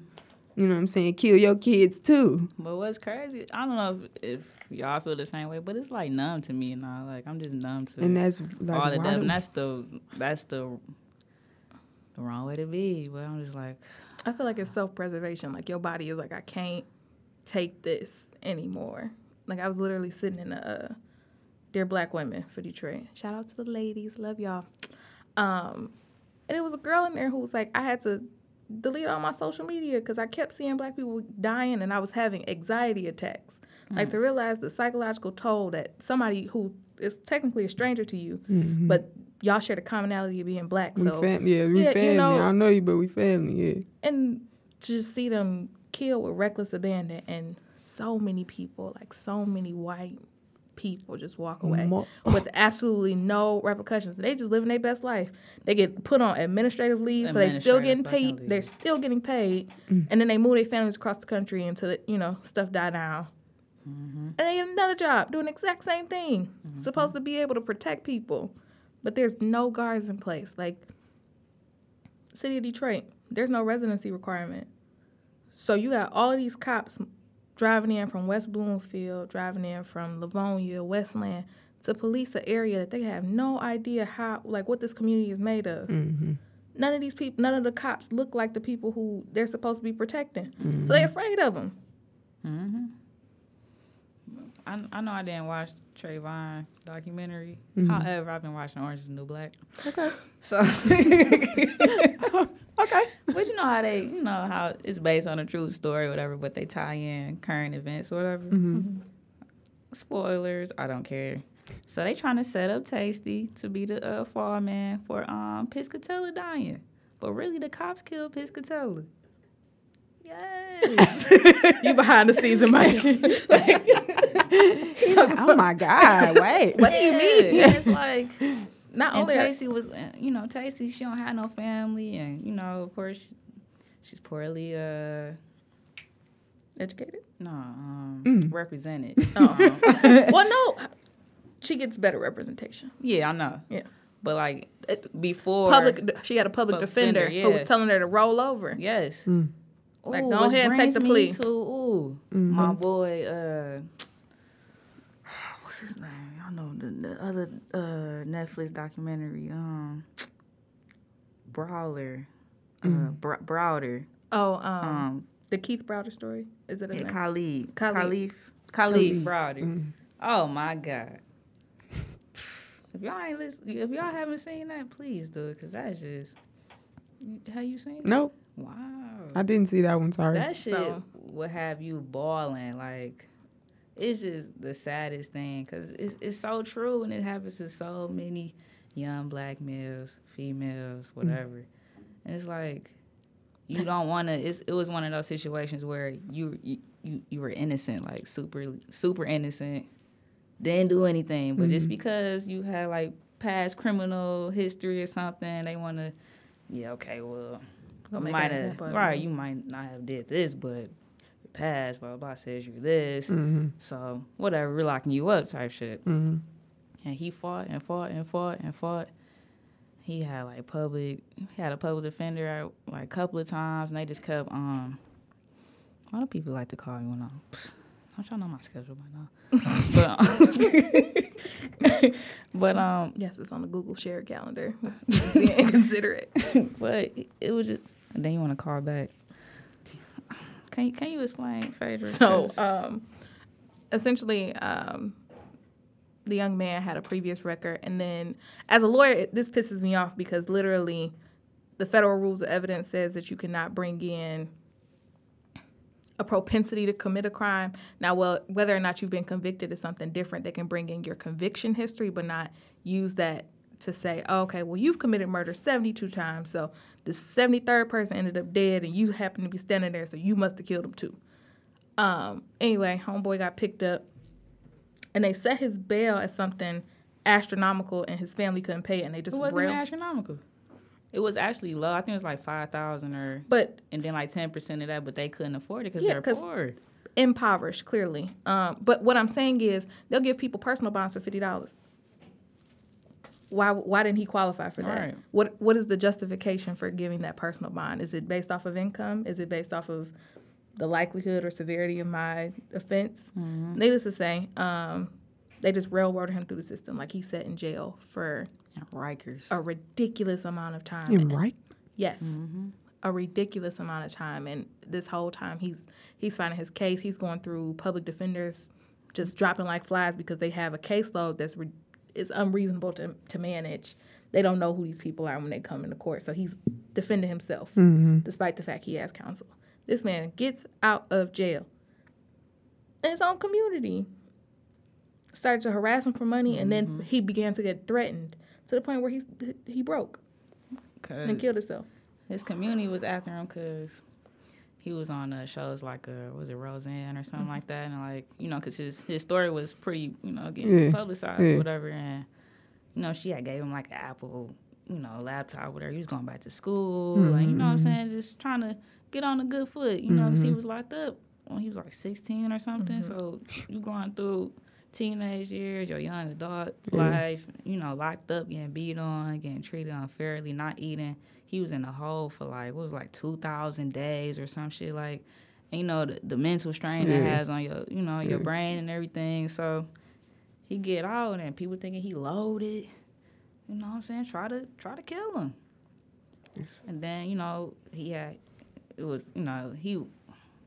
[SPEAKER 5] you know, what I'm saying, kill your kids too.
[SPEAKER 4] But what's crazy? I don't know if, if y'all feel the same way, but it's like numb to me and all. Like I'm just numb to
[SPEAKER 5] And that's like
[SPEAKER 4] all the
[SPEAKER 5] why
[SPEAKER 4] death, and that's the that's the the wrong way to be. But I'm just like,
[SPEAKER 6] I feel like it's self preservation. Like your body is like, I can't take this anymore. Like I was literally sitting in a uh, Dear Black Women for Detroit. Shout out to the ladies, love y'all. Um, and it was a girl in there who was like, I had to delete all my social media because I kept seeing black people dying and I was having anxiety attacks. Like to realize the psychological toll that somebody who is technically a stranger to you, but y'all share the commonality of being black.
[SPEAKER 5] we
[SPEAKER 6] so
[SPEAKER 5] fam- yeah, we
[SPEAKER 6] yeah, you
[SPEAKER 5] family.
[SPEAKER 6] know-
[SPEAKER 5] I know you, but we family. Yeah.
[SPEAKER 6] and just see them kill with reckless abandon and so many people like so many white people just walk away
[SPEAKER 5] Mo-
[SPEAKER 6] with absolutely no repercussions. They just living their best life. They get put on administrative leave so they still getting paid.
[SPEAKER 4] fucking
[SPEAKER 6] they're still getting paid
[SPEAKER 5] Mm.
[SPEAKER 6] and then they move their families across the country until it, you know stuff die down.
[SPEAKER 4] Mm-hmm.
[SPEAKER 6] and they get another job doing the exact same thing. Supposed to be able to protect people but there's no guards in place. Like city of detroit there's no residency requirement so you got all of these cops driving in from West Bloomfield, driving in from Livonia, Westland to police an area that they have no idea how, like, what this community is made of. Mm-hmm. None of these people, none of the cops look like the people who they're supposed to be protecting. Mm-hmm. So they're afraid of them. Mm-hmm.
[SPEAKER 4] I, I know I didn't watch Trayvon documentary.
[SPEAKER 5] Mm-hmm.
[SPEAKER 4] However, I've been watching Orange is the New Black.
[SPEAKER 5] Okay. <laughs>
[SPEAKER 4] So, <laughs>
[SPEAKER 5] Okay.
[SPEAKER 4] but you know how they, you know how it's based on a true story, or whatever. But they tie in current events, or whatever.
[SPEAKER 5] Mm-hmm.
[SPEAKER 4] Spoilers, I don't care. So they trying to set up Taystee to be the uh, fall man for um Piscatella dying, but really the cops killed Piscatella. Yes. <laughs>
[SPEAKER 6] You behind the scenes in my. <laughs> <laughs>
[SPEAKER 5] oh my God! Wait.
[SPEAKER 6] what do you mean?
[SPEAKER 4] Yeah, it's like
[SPEAKER 6] Not
[SPEAKER 4] and
[SPEAKER 6] only are-
[SPEAKER 4] Taystee was, uh, you know, Taystee, she don't have no family, and you know, of course, she's poorly, uh,
[SPEAKER 6] educated.
[SPEAKER 4] no, um,
[SPEAKER 5] Mm.
[SPEAKER 4] represented.
[SPEAKER 6] Oh. well, no, she gets better representation.
[SPEAKER 4] yeah, I know,
[SPEAKER 6] Yeah.
[SPEAKER 4] but like before
[SPEAKER 6] Public. She had a public
[SPEAKER 4] Public
[SPEAKER 6] defender,
[SPEAKER 4] defender,
[SPEAKER 6] who was telling her to roll over.
[SPEAKER 4] yes.
[SPEAKER 6] Like,
[SPEAKER 4] Ooh,
[SPEAKER 6] go
[SPEAKER 4] which
[SPEAKER 6] ahead and take
[SPEAKER 4] brings
[SPEAKER 6] the
[SPEAKER 4] me
[SPEAKER 6] plea.
[SPEAKER 4] To ooh, my boy, uh, <sighs> what's his name? I know the, the other uh, Netflix documentary, um, Brawler, uh, Br- Browder,
[SPEAKER 6] Oh, um,
[SPEAKER 4] um,
[SPEAKER 6] the Keith Browder story. Is it? his
[SPEAKER 4] Yeah,
[SPEAKER 6] name?
[SPEAKER 4] Khalid.
[SPEAKER 6] Khalid.
[SPEAKER 4] Khalid. Khalid Browder. Oh my God. If y'all ain't listen, if y'all haven't seen that, please do it, cause that's just how you seen it.
[SPEAKER 5] Nope.
[SPEAKER 4] Wow.
[SPEAKER 5] I didn't see that one. Sorry.
[SPEAKER 4] That shit
[SPEAKER 6] So-
[SPEAKER 4] would have you bawling. Like, it's just the saddest thing, cause it's it's so true, and it happens to so many young black males, females, mm. whatever. And it's like you don't want to. It's it was one of those situations where you you you, you were innocent, like super super innocent, didn't do anything, but just mm-hmm. because you had like past criminal history or something, they want to. Yeah, okay, well,
[SPEAKER 6] Gonna
[SPEAKER 4] you
[SPEAKER 6] make an
[SPEAKER 4] might have right.
[SPEAKER 6] you.
[SPEAKER 4] You might not have did this, but your past blah blah, blah says you're this. So whatever, we're locking you up type shit. And he fought and fought and fought and fought. He had like public, he had a public defender at, like a couple of times, and they just kept um. Why do people like to call me when I'm? Don't y'all know my schedule by now? but um, <laughs> but um,
[SPEAKER 6] Yes, it's on the Google shared calendar. <laughs> Just being inconsiderate.
[SPEAKER 4] but it was just. And then you want to call back. Can you can you explain, Phaedra?
[SPEAKER 6] So, um, essentially, um, the young man had a previous record, and then as a lawyer, it, this pisses me off because literally, the federal rules of evidence says that you cannot bring in a propensity to commit a crime. Now, well, whether or not you've been convicted is something different. They can bring in your conviction history, but not use that to say, oh, okay, well, you've committed murder 72 times, so the 73rd person ended up dead, and you happen to be standing there, so you must have killed him too. Um, anyway, homeboy got picked up, and they set his bail as something astronomical, and his family couldn't pay it, and they just
[SPEAKER 4] it wasn't astronomical. It was actually low. I think it was like five thousand or
[SPEAKER 6] but
[SPEAKER 4] and then like ten percent of that, but they couldn't afford it because yeah, they're poor.
[SPEAKER 6] Impoverished, clearly. Um, but what I'm saying is they'll give people personal bonds for fifty dollars. Why why didn't he qualify for that? Right. What what is the justification for giving that personal bond? Is it based off of income? Is it based off of the likelihood or severity of my offense? Mm-hmm. Needless to say, um, they just railroaded him through the system. Like he sat in jail for
[SPEAKER 4] Rikers.
[SPEAKER 6] A ridiculous amount of time.
[SPEAKER 3] In right?
[SPEAKER 6] Yes. Mm-hmm. A ridiculous amount of time, and this whole time he's he's fighting his case. He's going through public defenders, just dropping like flies because they have a caseload that's re- is unreasonable to to manage. They don't know who these people are when they come into court, so he's defending himself mm-hmm. despite the fact he has counsel. This man gets out of jail in his own community started to harass him for money, mm-hmm. and then mm-hmm. he began to get threatened to the point where he's he broke and killed himself.
[SPEAKER 4] His community was after him because he was on uh, shows like uh, was it Roseanne or something mm-hmm. like that, and like you know, because his his story was pretty you know getting yeah. publicized yeah. or whatever, and you know she had gave him like an Apple you know laptop whatever. He was going back to school, mm-hmm. like you know what I'm mm-hmm. saying, just trying to get on a good foot, you know, because he mm-hmm. was locked up when he was like 16 or something. Mm-hmm. So you going through teenage years, your young adult yeah. life, you know, locked up, getting beat on, getting treated unfairly, not eating. He was in a hole for like what was like two thousand days or some shit like, and, you know the, the mental strain yeah. that has on your you know your yeah. brain and everything. So he get out and people thinking he loaded. You know what I'm saying? Try to try to kill him. And then you know he had it was you know he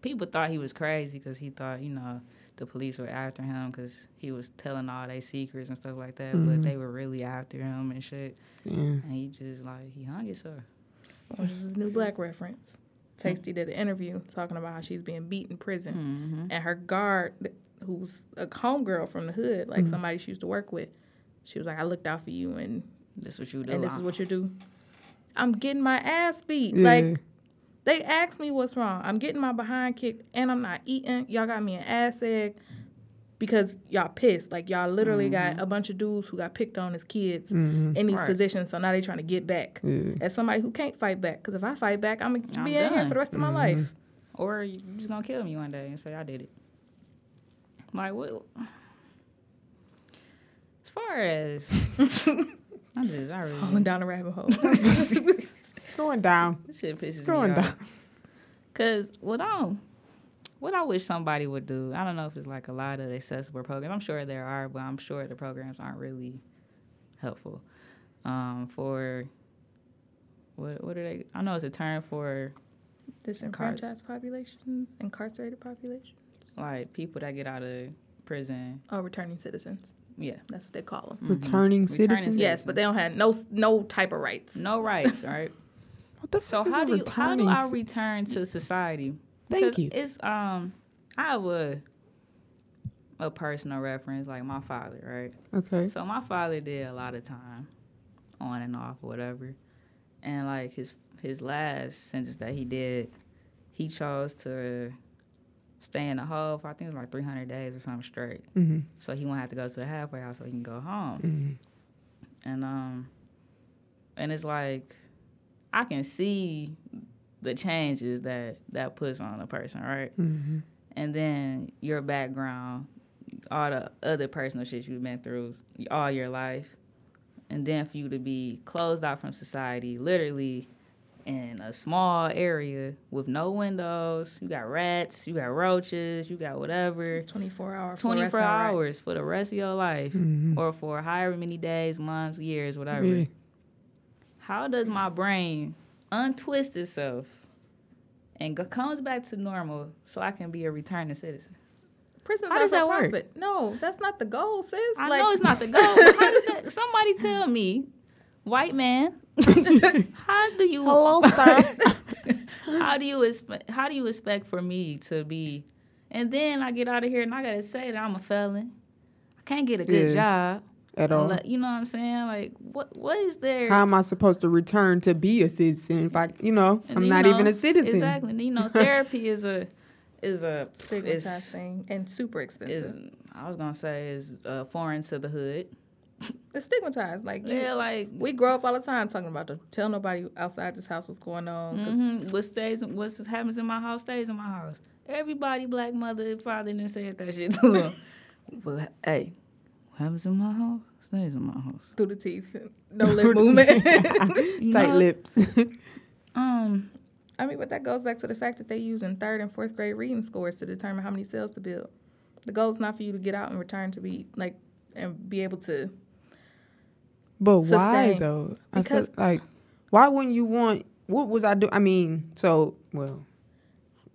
[SPEAKER 4] people thought he was crazy because he thought you know the police were after him because he was telling all their secrets and stuff like that. Mm-hmm. But they were really after him and shit. Yeah. And he just like he hung himself.
[SPEAKER 6] This is a new black reference. Taystee did an interview talking about how she's being beat in prison, mm-hmm. and her guard, who's a homegirl from the hood, like mm-hmm. somebody she used to work with, she was like, "I looked out for you, and
[SPEAKER 4] this what you do,
[SPEAKER 6] and this is what you do." I'm getting my ass beat. Yeah. Like they asked me what's wrong. I'm getting my behind kicked and I'm not eating. Y'all got me an ass egg because y'all pissed. Like y'all literally mm-hmm. got a bunch of dudes who got picked on as kids mm-hmm. in these right. positions. So now they trying to get back yeah. as somebody who can't fight back. Because if I fight back, I'm gonna be in here for the rest of my mm-hmm. life.
[SPEAKER 4] Or you just gonna kill me one day and say I did it. My what? As far as <laughs>
[SPEAKER 6] I'm just I really falling down a rabbit hole. <laughs> <laughs>
[SPEAKER 5] going down.
[SPEAKER 4] This shit pisses going me off. down. <laughs> Cause what I what I wish somebody would do, I don't know if it's like a lot of accessible programs. I'm sure there are, but I'm sure the programs aren't really helpful. Um, for what what are they? I know it's a term for
[SPEAKER 6] disenfranchised incar- populations, incarcerated populations,
[SPEAKER 4] like people that get out of prison.
[SPEAKER 6] Oh, returning citizens.
[SPEAKER 4] Yeah,
[SPEAKER 6] that's what they call them.
[SPEAKER 5] Returning, mm-hmm. citizens?
[SPEAKER 6] Returning Yes, but they don't have no no type of rights.
[SPEAKER 4] No rights, right? <laughs> What the so how do you, how do I return to society?
[SPEAKER 5] Thank you.
[SPEAKER 4] It's um I have a a personal reference like my father, right?
[SPEAKER 5] Okay.
[SPEAKER 4] So my father did a lot of time on and off, whatever, and like his his last sentence that he did, he chose to stay in the hole for I think it was like 300 days or something straight. Mm-hmm. So he won't have to go to the halfway house so he can go home. Mm-hmm. And um, and it's like I can see the changes that that puts on a person, right? Mm-hmm. And then your background, all the other personal shit you've been through all your life, and then for you to be closed out from society, literally in a small area with no windows. You got rats, you got roaches, you got whatever.
[SPEAKER 6] 24 hours.
[SPEAKER 4] 24 hours for the rest of your life, mm-hmm. or for however many days, months, years, whatever. Yeah how does my brain untwist itself and go, comes back to normal so I can be a returning citizen?
[SPEAKER 6] Prisons how does that profit. work? No, that's not the goal, sis.
[SPEAKER 4] I like, know it's not the goal. how does that? Somebody tell me, white man, <laughs> how do you?
[SPEAKER 5] Hello, sir. <laughs>
[SPEAKER 4] how do you expect? How do you expect for me to be? And then I get out of here and I gotta say that I'm a felon. I can't get a good yeah, job
[SPEAKER 5] at all.
[SPEAKER 4] you know what I'm saying? Like, what what is there?
[SPEAKER 5] How am I supposed to return to be a citizen if I, you know, and I'm not know, even a citizen?
[SPEAKER 4] Exactly. And, you know, <laughs> therapy is a is a
[SPEAKER 6] stigmatizing and super expensive.
[SPEAKER 4] Is, I was gonna say is uh, foreign to the hood. <laughs>
[SPEAKER 6] It's stigmatized. Like
[SPEAKER 4] yeah, like
[SPEAKER 6] we grow up all the time talking about the tell nobody outside this house what's going on.
[SPEAKER 4] Mm-hmm. What stays, what happens in my house stays in my house. Everybody, black mother, father, didn't say that shit to them. <laughs> but hey, what happens in my house stays in my house.
[SPEAKER 6] Through the teeth, no lip movement, <laughs>
[SPEAKER 5] tight lips. <laughs>
[SPEAKER 6] um, I mean, but that goes back to the fact that they use in third and fourth grade reading scores to determine how many cells to build. The goal is not for you to get out and return to be like and be able to.
[SPEAKER 5] But sustain. why though? Because like, why wouldn't you want? What was I doing? I mean, so well,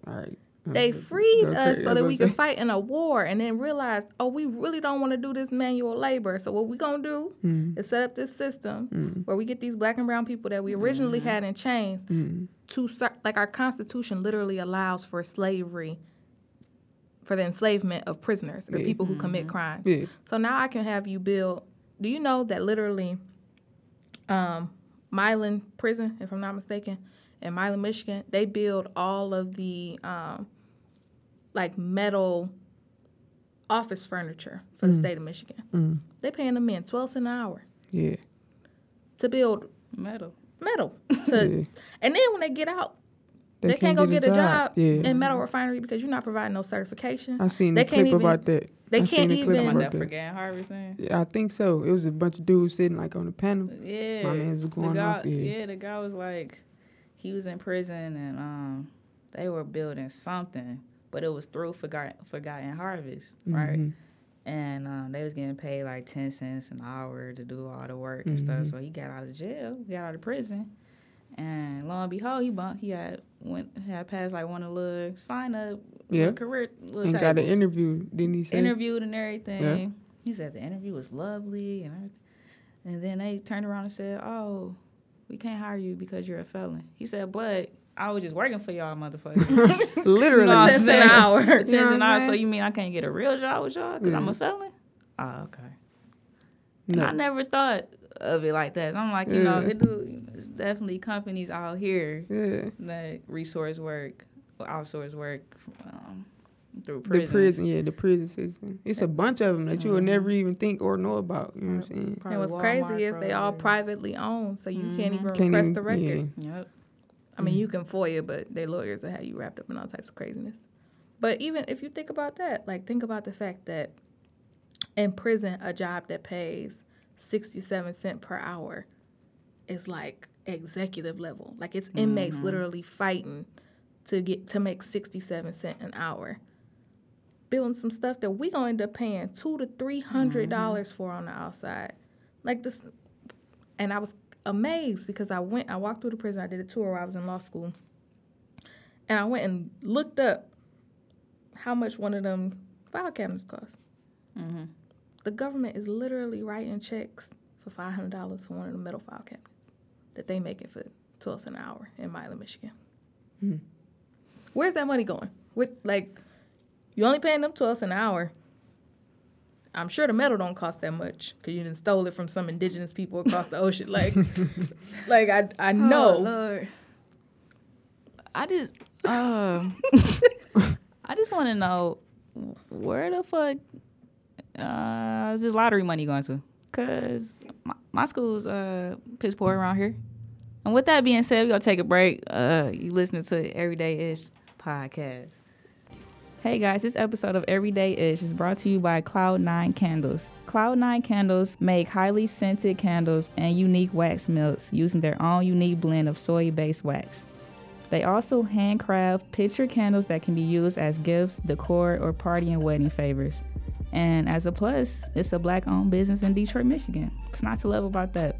[SPEAKER 5] all right.
[SPEAKER 6] They freed us so that we could fight in a war and then realized, oh, we really don't want to do this manual labor. So what we gonna do mm. is set up this system mm. where we get these black and brown people that we originally mm. had in chains mm. to like our constitution literally allows for slavery for the enslavement of prisoners or yeah. people who commit mm-hmm. crimes. Yeah. So now I can have you build do you know that literally um Milan prison, if I'm not mistaken, in Milan, Michigan, they build all of the um, like metal office furniture for the mm. state of Michigan. Mm. They paying them in twelve cents an hour.
[SPEAKER 5] Yeah.
[SPEAKER 6] To build
[SPEAKER 4] metal.
[SPEAKER 6] Metal. <laughs> To, yeah. And then when they get out, they, they can't, can't, go get, a job, job yeah. in metal refinery because you're not providing no certification.
[SPEAKER 5] I seen they the clip even, about that.
[SPEAKER 6] They I can't even.
[SPEAKER 4] About that forgetting Harvey's name.
[SPEAKER 5] Yeah, I think so. It was a bunch of dudes sitting like on the panel.
[SPEAKER 4] Yeah,
[SPEAKER 5] my man's going
[SPEAKER 4] guy,
[SPEAKER 5] off. Yeah.
[SPEAKER 4] yeah, the guy was like, he was in prison and um, they were building something, but it was through Forgot, Forgotten Harvest, right? Mm-hmm. And um, they was getting paid like ten cents an hour to do all the work mm-hmm. and stuff. Mm-hmm. So he got out of jail, got out of prison, and lo and behold, he bumped. He had went had passed like one of the little sign up yeah. career
[SPEAKER 5] little and tables. got an interview. Didn't he say
[SPEAKER 4] interviewed and everything? Yeah. He said the interview was lovely and and then they turned around and said, "Oh, we can't hire you because you're a felon. He said, but I was just working for y'all motherfuckers. <laughs> <laughs>
[SPEAKER 5] Literally.
[SPEAKER 6] You know ten an hour. <laughs>
[SPEAKER 4] ten you know an hour. So you mean I can't get a real job with y'all because I'm a felon? Oh, okay. And I never thought of it like that. So I'm like, you yeah. know, it do. It's definitely companies out here
[SPEAKER 5] yeah.
[SPEAKER 4] that resource work, outsource work. Um, through prison.
[SPEAKER 5] The prison, yeah, the prison system. It's a bunch of them that mm-hmm. you would never even think or know about. You know what I'm saying?
[SPEAKER 6] and what's Walmart crazy is they all privately owned, so you mm-hmm. can't even can't request even, the records.
[SPEAKER 4] Yeah. Yep.
[SPEAKER 6] I mean, mm-hmm. you can FOIA, but their lawyers will have you wrapped up in all types of craziness. But even if you think about that, like think about the fact that in prison, a job that pays 67 cent per hour is like executive level. Like it's inmates mm-hmm. literally fighting to get to make 67 cent an hour building some stuff that we gonna end up paying two to three hundred dollars mm-hmm. for on the outside. Like this and I was amazed because I went I walked through the prison, I did a tour while I was in law school. And I went and looked up how much one of them file cabinets cost. Mm-hmm. The government is literally writing checks for five hundred dollars for one of the metal file cabinets that they make it for twelve cents an hour in Milan, Michigan. Mm-hmm. Where's that money going? With like you only paying them twelve an hour. I'm sure the metal don't cost that much because you didn't stole it from some indigenous people across the ocean. Like, <laughs> like I I know. oh, know.
[SPEAKER 4] Lord. I just uh, <laughs> I just want to know where the fuck uh, is this lottery money going to? Cause my, my school's uh piss poor around here. And with that being said, we gonna take a break. Uh, you listening to Everyday Ish podcast. Hey guys, this episode of Everyday Ish is brought to you by Cloud9 Candles. Cloud9 Candles make highly scented candles and unique wax melts using their own unique blend of soy based wax. They also handcraft picture candles that can be used as gifts, decor, or party and wedding favors. And as a plus, it's a black owned business in Detroit, Michigan. What's not to love about that?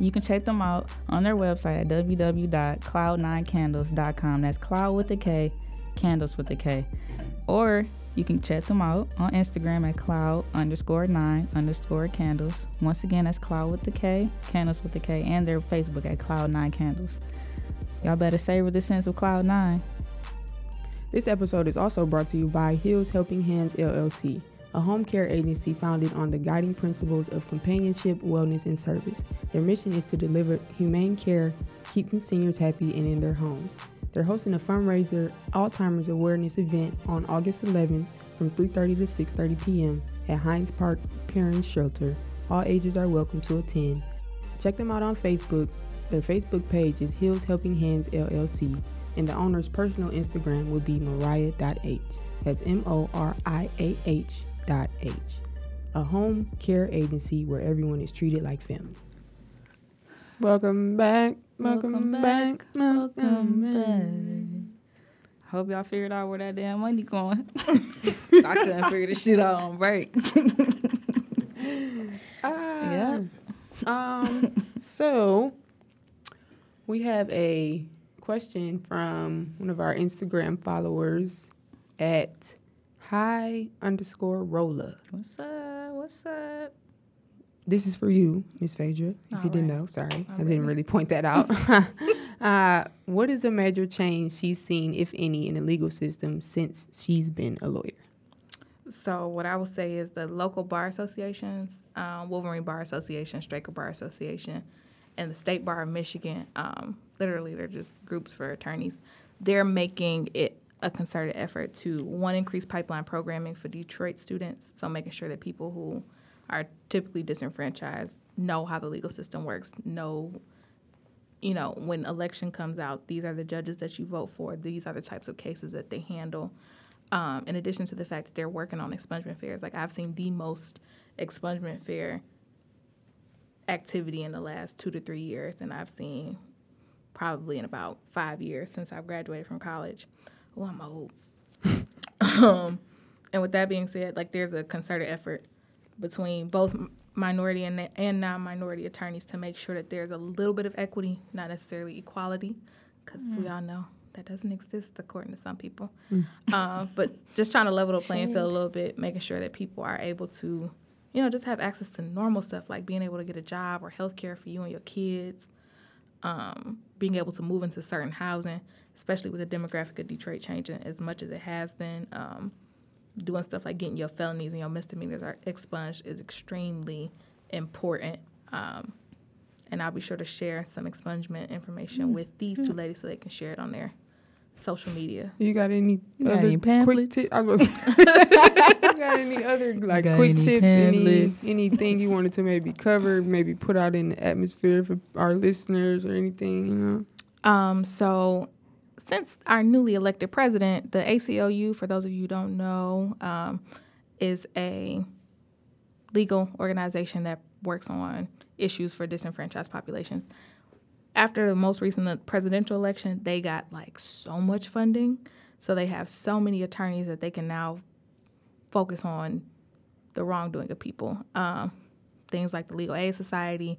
[SPEAKER 4] You can check them out on their website at www.cloud9candles.com. That's cloud with a K candles with a K. Or you can check them out on Instagram at cloud underscore nine underscore candles. Once again, that's cloud with the K, candles with the K, and their Facebook at cloud nine candles. Y'all better savor the sense of Cloud Nine.
[SPEAKER 5] This episode is also brought to you by Hills Helping Hands LLC, a home care agency founded on the guiding principles of companionship, wellness, and service. Their mission is to deliver humane care, keeping seniors happy and in their homes. They're hosting a fundraiser Alzheimer's awareness event on August 11th from 3:30 to 6:30 p.m. at Hines Park Parents Shelter. All ages are welcome to attend. Check them out on Facebook. Their Facebook page is Hills Helping Hands LLC and the owner's personal Instagram would be Moriah.h. That's M O R I A H dot H. A home care agency where everyone is treated like family. Welcome back. Welcome, welcome back. back. Welcome,
[SPEAKER 4] back. I hope y'all figured out where that damn money going. <laughs> I couldn't figure this shit out on break. <laughs>
[SPEAKER 5] uh, yeah. Um. So we have a question from one of our Instagram followers at hi underscore rolla.
[SPEAKER 4] What's up? What's up?
[SPEAKER 5] This is for you, Miss Phaedra. If All you right. didn't know, sorry, All I didn't really point that out. <laughs> uh, what is a major change she's seen, if any, in the legal system since she's been a lawyer?
[SPEAKER 6] So what I would say is the local bar associations, um, Wolverine Bar Association, Straker Bar Association, and the State Bar of Michigan, um, literally they're just groups for attorneys, they're making it a concerted effort to one increase pipeline programming for Detroit students, so making sure that people who are typically disenfranchised know how the legal system works, know you know, when election comes out, these are the judges that you vote for. These are the types of cases that they handle. Um, in addition to the fact that they're working on expungement fairs, like I've seen the most expungement fair activity in the last two to three years and I've seen probably in about five years since I've graduated from college. Oh, I'm old. <laughs> um, and with that being said, like there's a concerted effort between both minority and, and non-minority attorneys to make sure that there's a little bit of equity, not necessarily equality, because mm. we all know that doesn't exist according to some people. Mm. Uh, but just trying to level the playing field a little bit, making sure that people are able to you know, just have access to normal stuff like being able to get a job or health care for you and your kids, um, being able to move into certain housing, especially with the demographic of Detroit changing as much as it has been. Um, doing stuff like getting your felonies and your misdemeanors are expunged is extremely important. Um, and I'll be sure to share some expungement information mm. with these two ladies so they can share it on their social media.
[SPEAKER 5] You got any you got other any pamphlets? Quick I was <laughs> you got any other like quick any tips? Pamphlets? Any anything you wanted to maybe cover, maybe put out in the atmosphere for our listeners or anything? You know.
[SPEAKER 6] Um. So. Since our newly elected president, the ACLU, for those of you who don't know, um, is a legal organization that works on issues for disenfranchised populations after the most recent presidential election, they got like so much funding. So they have so many attorneys that they can now focus on the wrongdoing of people. Um, things like the Legal Aid Society,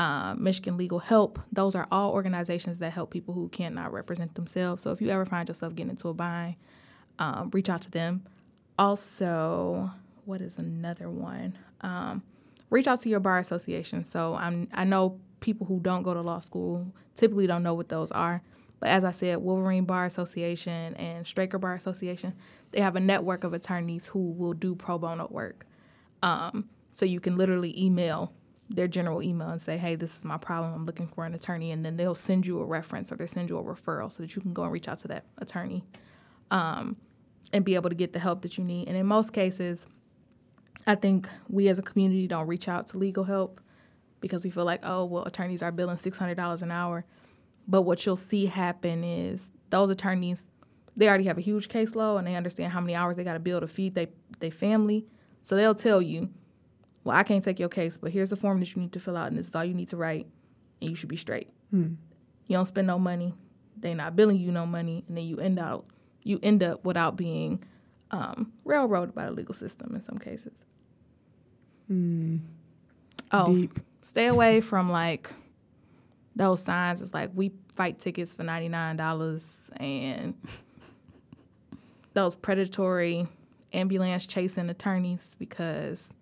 [SPEAKER 6] uh, Michigan Legal Help, those are all organizations that help people who cannot represent themselves. So if you ever find yourself getting into a bind, um, reach out to them. Also, what is another one? Um, reach out to your bar association. So I'm I know people who don't go to law school typically don't know what those are. But as I said, Wolverine Bar Association and Straker Bar Association, they have a network of attorneys who will do pro bono work. Um, so you can literally email their general email and say, hey, this is my problem. I'm looking for an attorney. And then they'll send you a reference or they'll send you a referral so that you can go and reach out to that attorney um, and be able to get the help that you need. And in most cases, I think we as a community don't reach out to legal help because we feel like, oh, well, attorneys are billing $600 an hour. But what you'll see happen is those attorneys, they already have a huge caseload and they understand how many hours they got to bill to feed their they family. So they'll tell you, well, I can't take your case, but here's the form that you need to fill out, and this is all you need to write, and you should be straight. Hmm. You don't spend no money, they're not billing you no money, and then you end out you end up without being um, railroaded by the legal system in some cases.
[SPEAKER 5] Hmm.
[SPEAKER 6] Oh, Deep stay away from like those signs. It's like we fight tickets for ninety nine dollars and those predatory ambulance chasing attorneys because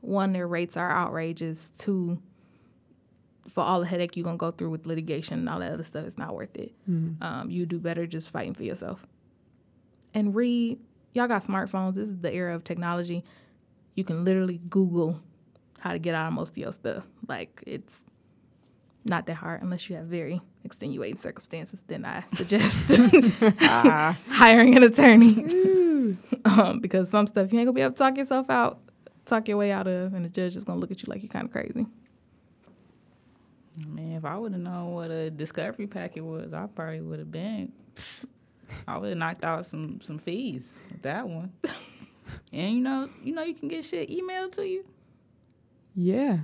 [SPEAKER 6] one, their rates are outrageous. Two, for all the headache you're gonna go through with litigation and all that other stuff, it's not worth it. Mm-hmm. Um, you do better just fighting for yourself. And read. Y'all got smartphones. This is the era of technology. You can literally Google how to get out of most of your stuff. Like it's not that hard unless you have very extenuating circumstances. Then I suggest <laughs> <laughs> hiring an attorney <laughs> um, because some stuff you ain't gonna be able to talk yourself out, talk your way out of, and the judge is gonna look at you like you're kind of crazy.
[SPEAKER 4] Man, if I would have known what a discovery packet was, I probably would have been. I would have knocked out some some fees with that one. and you know, you know, you can get shit emailed to you.
[SPEAKER 5] Yeah.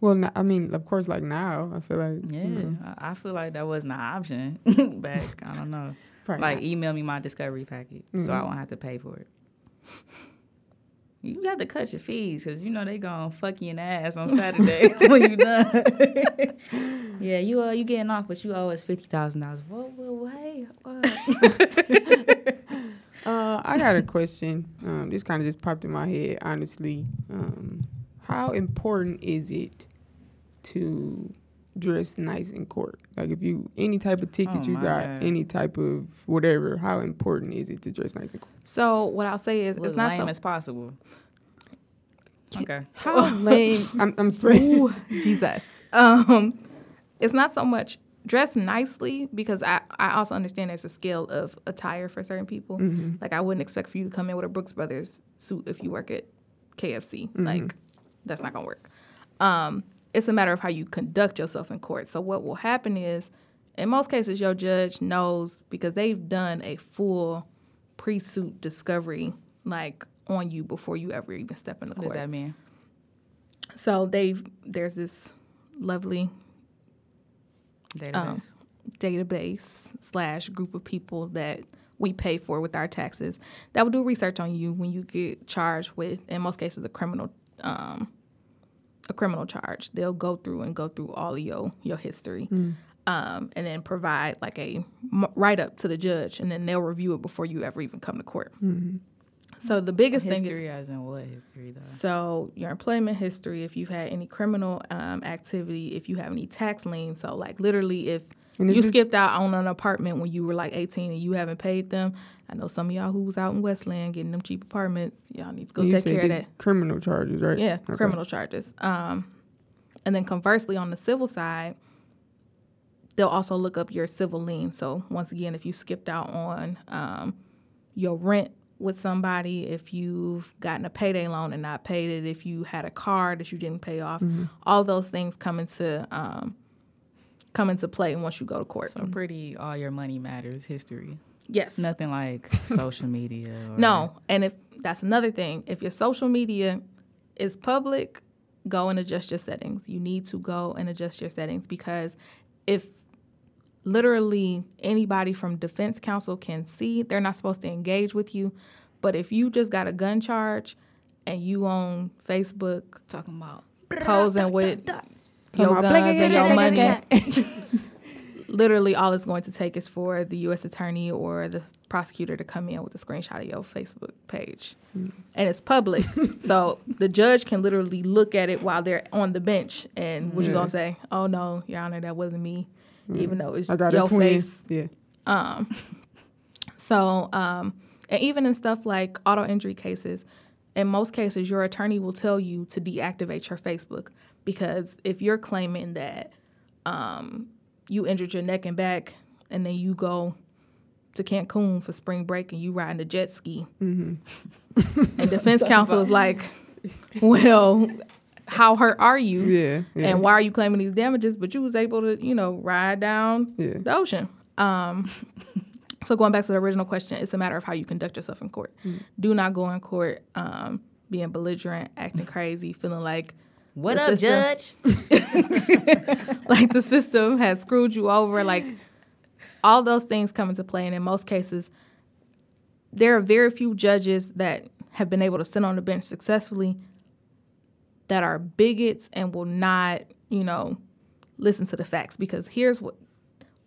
[SPEAKER 5] Well, I mean, of course, like now, I feel like
[SPEAKER 4] yeah, you know. I feel like that wasn't an option <laughs> back. I don't know. Probably like, not. email me my discovery packet mm-hmm. so I won't have to pay for it. You got to cut your fees because you know they gonna fuck you in the ass on Saturday <laughs> when you done. <laughs> yeah, you uh you getting off, but you owe us fifty thousand dollars. Whoa, hey, what? <laughs>
[SPEAKER 5] uh, I got a question. Um, this kind of just popped in my head. Honestly, um, how important is it to dress nice in court? Like if you any type of ticket oh you got, God. any type of whatever, how important is it to dress nice in court?
[SPEAKER 6] So what I'll say is
[SPEAKER 4] well,
[SPEAKER 6] it's not
[SPEAKER 4] lame
[SPEAKER 6] so
[SPEAKER 4] as possible. Okay.
[SPEAKER 5] How <laughs> lame? I'm, I'm Ooh,
[SPEAKER 6] Jesus. Um, it's not so much dress nicely because I, I also understand there's a scale of attire for certain people. Mm-hmm. Like I wouldn't expect for you to come in with a Brooks Brothers suit if you work at KFC. Mm-hmm. Like that's not gonna work. Um, it's a matter of how you conduct yourself in court. So what will happen is, in most cases, your judge knows because they've done a full pre-suit discovery, like on you before you ever even step in the
[SPEAKER 4] what
[SPEAKER 6] court.
[SPEAKER 4] What does that mean?
[SPEAKER 6] So they've there's this lovely
[SPEAKER 4] database um,
[SPEAKER 6] database slash group of people that we pay for with our taxes that will do research on you when you get charged with in most cases a criminal um, a criminal charge. They'll go through and go through all of your your history, mm. um, and then provide like a write up to the judge, and then they'll review it before you ever even come to court. Mm-hmm. So the biggest
[SPEAKER 4] history
[SPEAKER 6] thing
[SPEAKER 4] is as in what history though.
[SPEAKER 6] So your employment history, if you've had any criminal um, activity, if you have any tax liens. So like literally, if you skipped out on an apartment when you were like 18 and you haven't paid them. I know some of y'all who was out in Westland getting them cheap apartments. Y'all need to go take care of that.
[SPEAKER 5] Criminal charges, right?
[SPEAKER 6] Yeah, okay. criminal charges. Um, and then conversely, on the civil side, they'll also look up your civil lien. So once again, if you skipped out on um, your rent with somebody, if you've gotten a payday loan and not paid it, if you had a car that you didn't pay off, mm-hmm. all those things come into um, come into play once you go to court.
[SPEAKER 4] So pretty all your money matters history.
[SPEAKER 6] Yes.
[SPEAKER 4] Nothing like <laughs> social media.
[SPEAKER 6] no, and if that's another thing, if your social media is public, go and adjust your settings. You need to go and adjust your settings because if literally anybody from defense counsel can see, they're not supposed to engage with you. But if you just got a gun charge and you on Facebook
[SPEAKER 4] talking about
[SPEAKER 6] posing with your guns and your money. <laughs> Literally, all it's going to take is for the U.S. attorney or the prosecutor to come in with a screenshot of your Facebook page, mm. and it's public, <laughs> so the judge can literally look at it while they're on the bench. And what yeah. you gonna say? Oh no, Your Honor, that wasn't me, mm. even though it's your face.
[SPEAKER 5] Yeah.
[SPEAKER 6] Um. <laughs> So, um, and even in stuff like auto injury cases, in most cases, your attorney will tell you to deactivate your Facebook because if you're claiming that um, you injured your neck and back and then you go to Cancun for spring break and you riding a jet ski, mm-hmm. and defense <laughs> counsel is like, well, how hurt are you?
[SPEAKER 5] Yeah,
[SPEAKER 6] yeah, And why are you claiming these damages? But you was able to, you know, ride down yeah. the ocean. Um, so going back to the original question, it's a matter of how you conduct yourself in court. Mm. Do not go in court um, being belligerent, acting crazy, feeling like
[SPEAKER 4] what up, system, Judge? <laughs>
[SPEAKER 6] like the system has screwed you over. Like all those things come into play, and in most cases, there are very few judges that have been able to sit on the bench successfully that are bigots and will not, you know, listen to the facts. Because here's what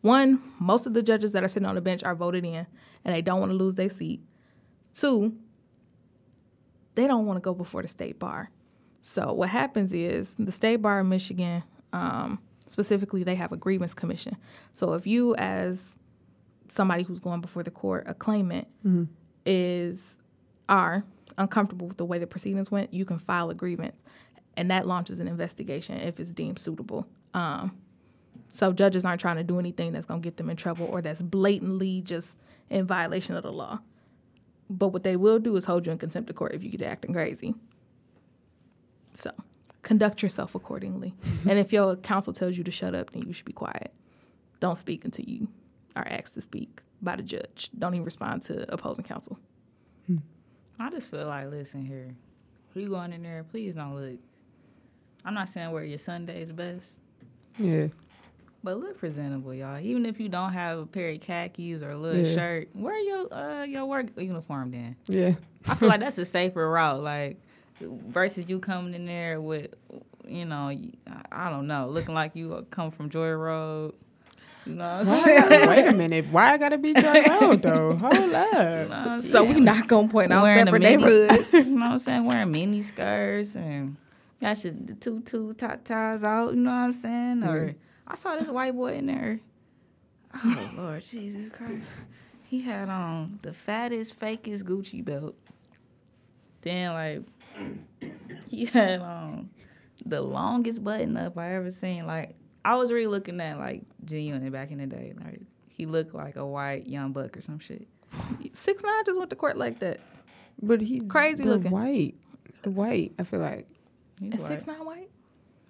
[SPEAKER 6] one, most of the judges that are sitting on the bench are voted in and they don't want to lose their seat. Two, they don't want to go before the state bar. So what happens is the state bar of Michigan, um, specifically, they have a grievance commission. So if you, as somebody who's going before the court, a claimant, mm-hmm. is are uncomfortable with the way the proceedings went, you can file a grievance, and that launches an investigation if it's deemed suitable. Um, so judges aren't trying to do anything that's going to get them in trouble or that's blatantly just in violation of the law. But what they will do is hold you in contempt of court if you get acting crazy. So conduct yourself accordingly. and if your counsel tells you to shut up, then you should be quiet. Don't speak until you are asked to speak by the judge. Don't even respond to opposing counsel.
[SPEAKER 4] Hmm. I just feel like, listen here, you going in there, please don't look. I'm not saying wear your Sundays best.
[SPEAKER 5] Yeah.
[SPEAKER 4] But look presentable, y'all. Even if you don't have a pair of khakis or a little yeah. shirt, wear your uh, your work uniform then.
[SPEAKER 5] Yeah.
[SPEAKER 4] I feel like <laughs> that's a safer route. Like versus you coming in there with, you know, I don't know, looking like you come from Joy Road. You know
[SPEAKER 5] Wait a minute. Why I gotta be Joy <laughs> Road though? Hold up.
[SPEAKER 6] so we not gonna point out Wearing separate neighborhoods. <laughs>
[SPEAKER 4] you know what I'm saying? Wearing mini skirts and got your the tutu top ties out. You know what I'm saying? Or yeah. I saw this white boy in there. Oh Lord Jesus Christ. He had on the fattest, fakest Gucci belt. Then like he had um the longest button up I ever seen. Like I was really looking at like G Unit back in the day. Like he looked like a white young buck or some shit.
[SPEAKER 6] Six nine just went to court like that.
[SPEAKER 5] But he's crazy looking. White. White, I feel like.
[SPEAKER 6] He's Is six nine white?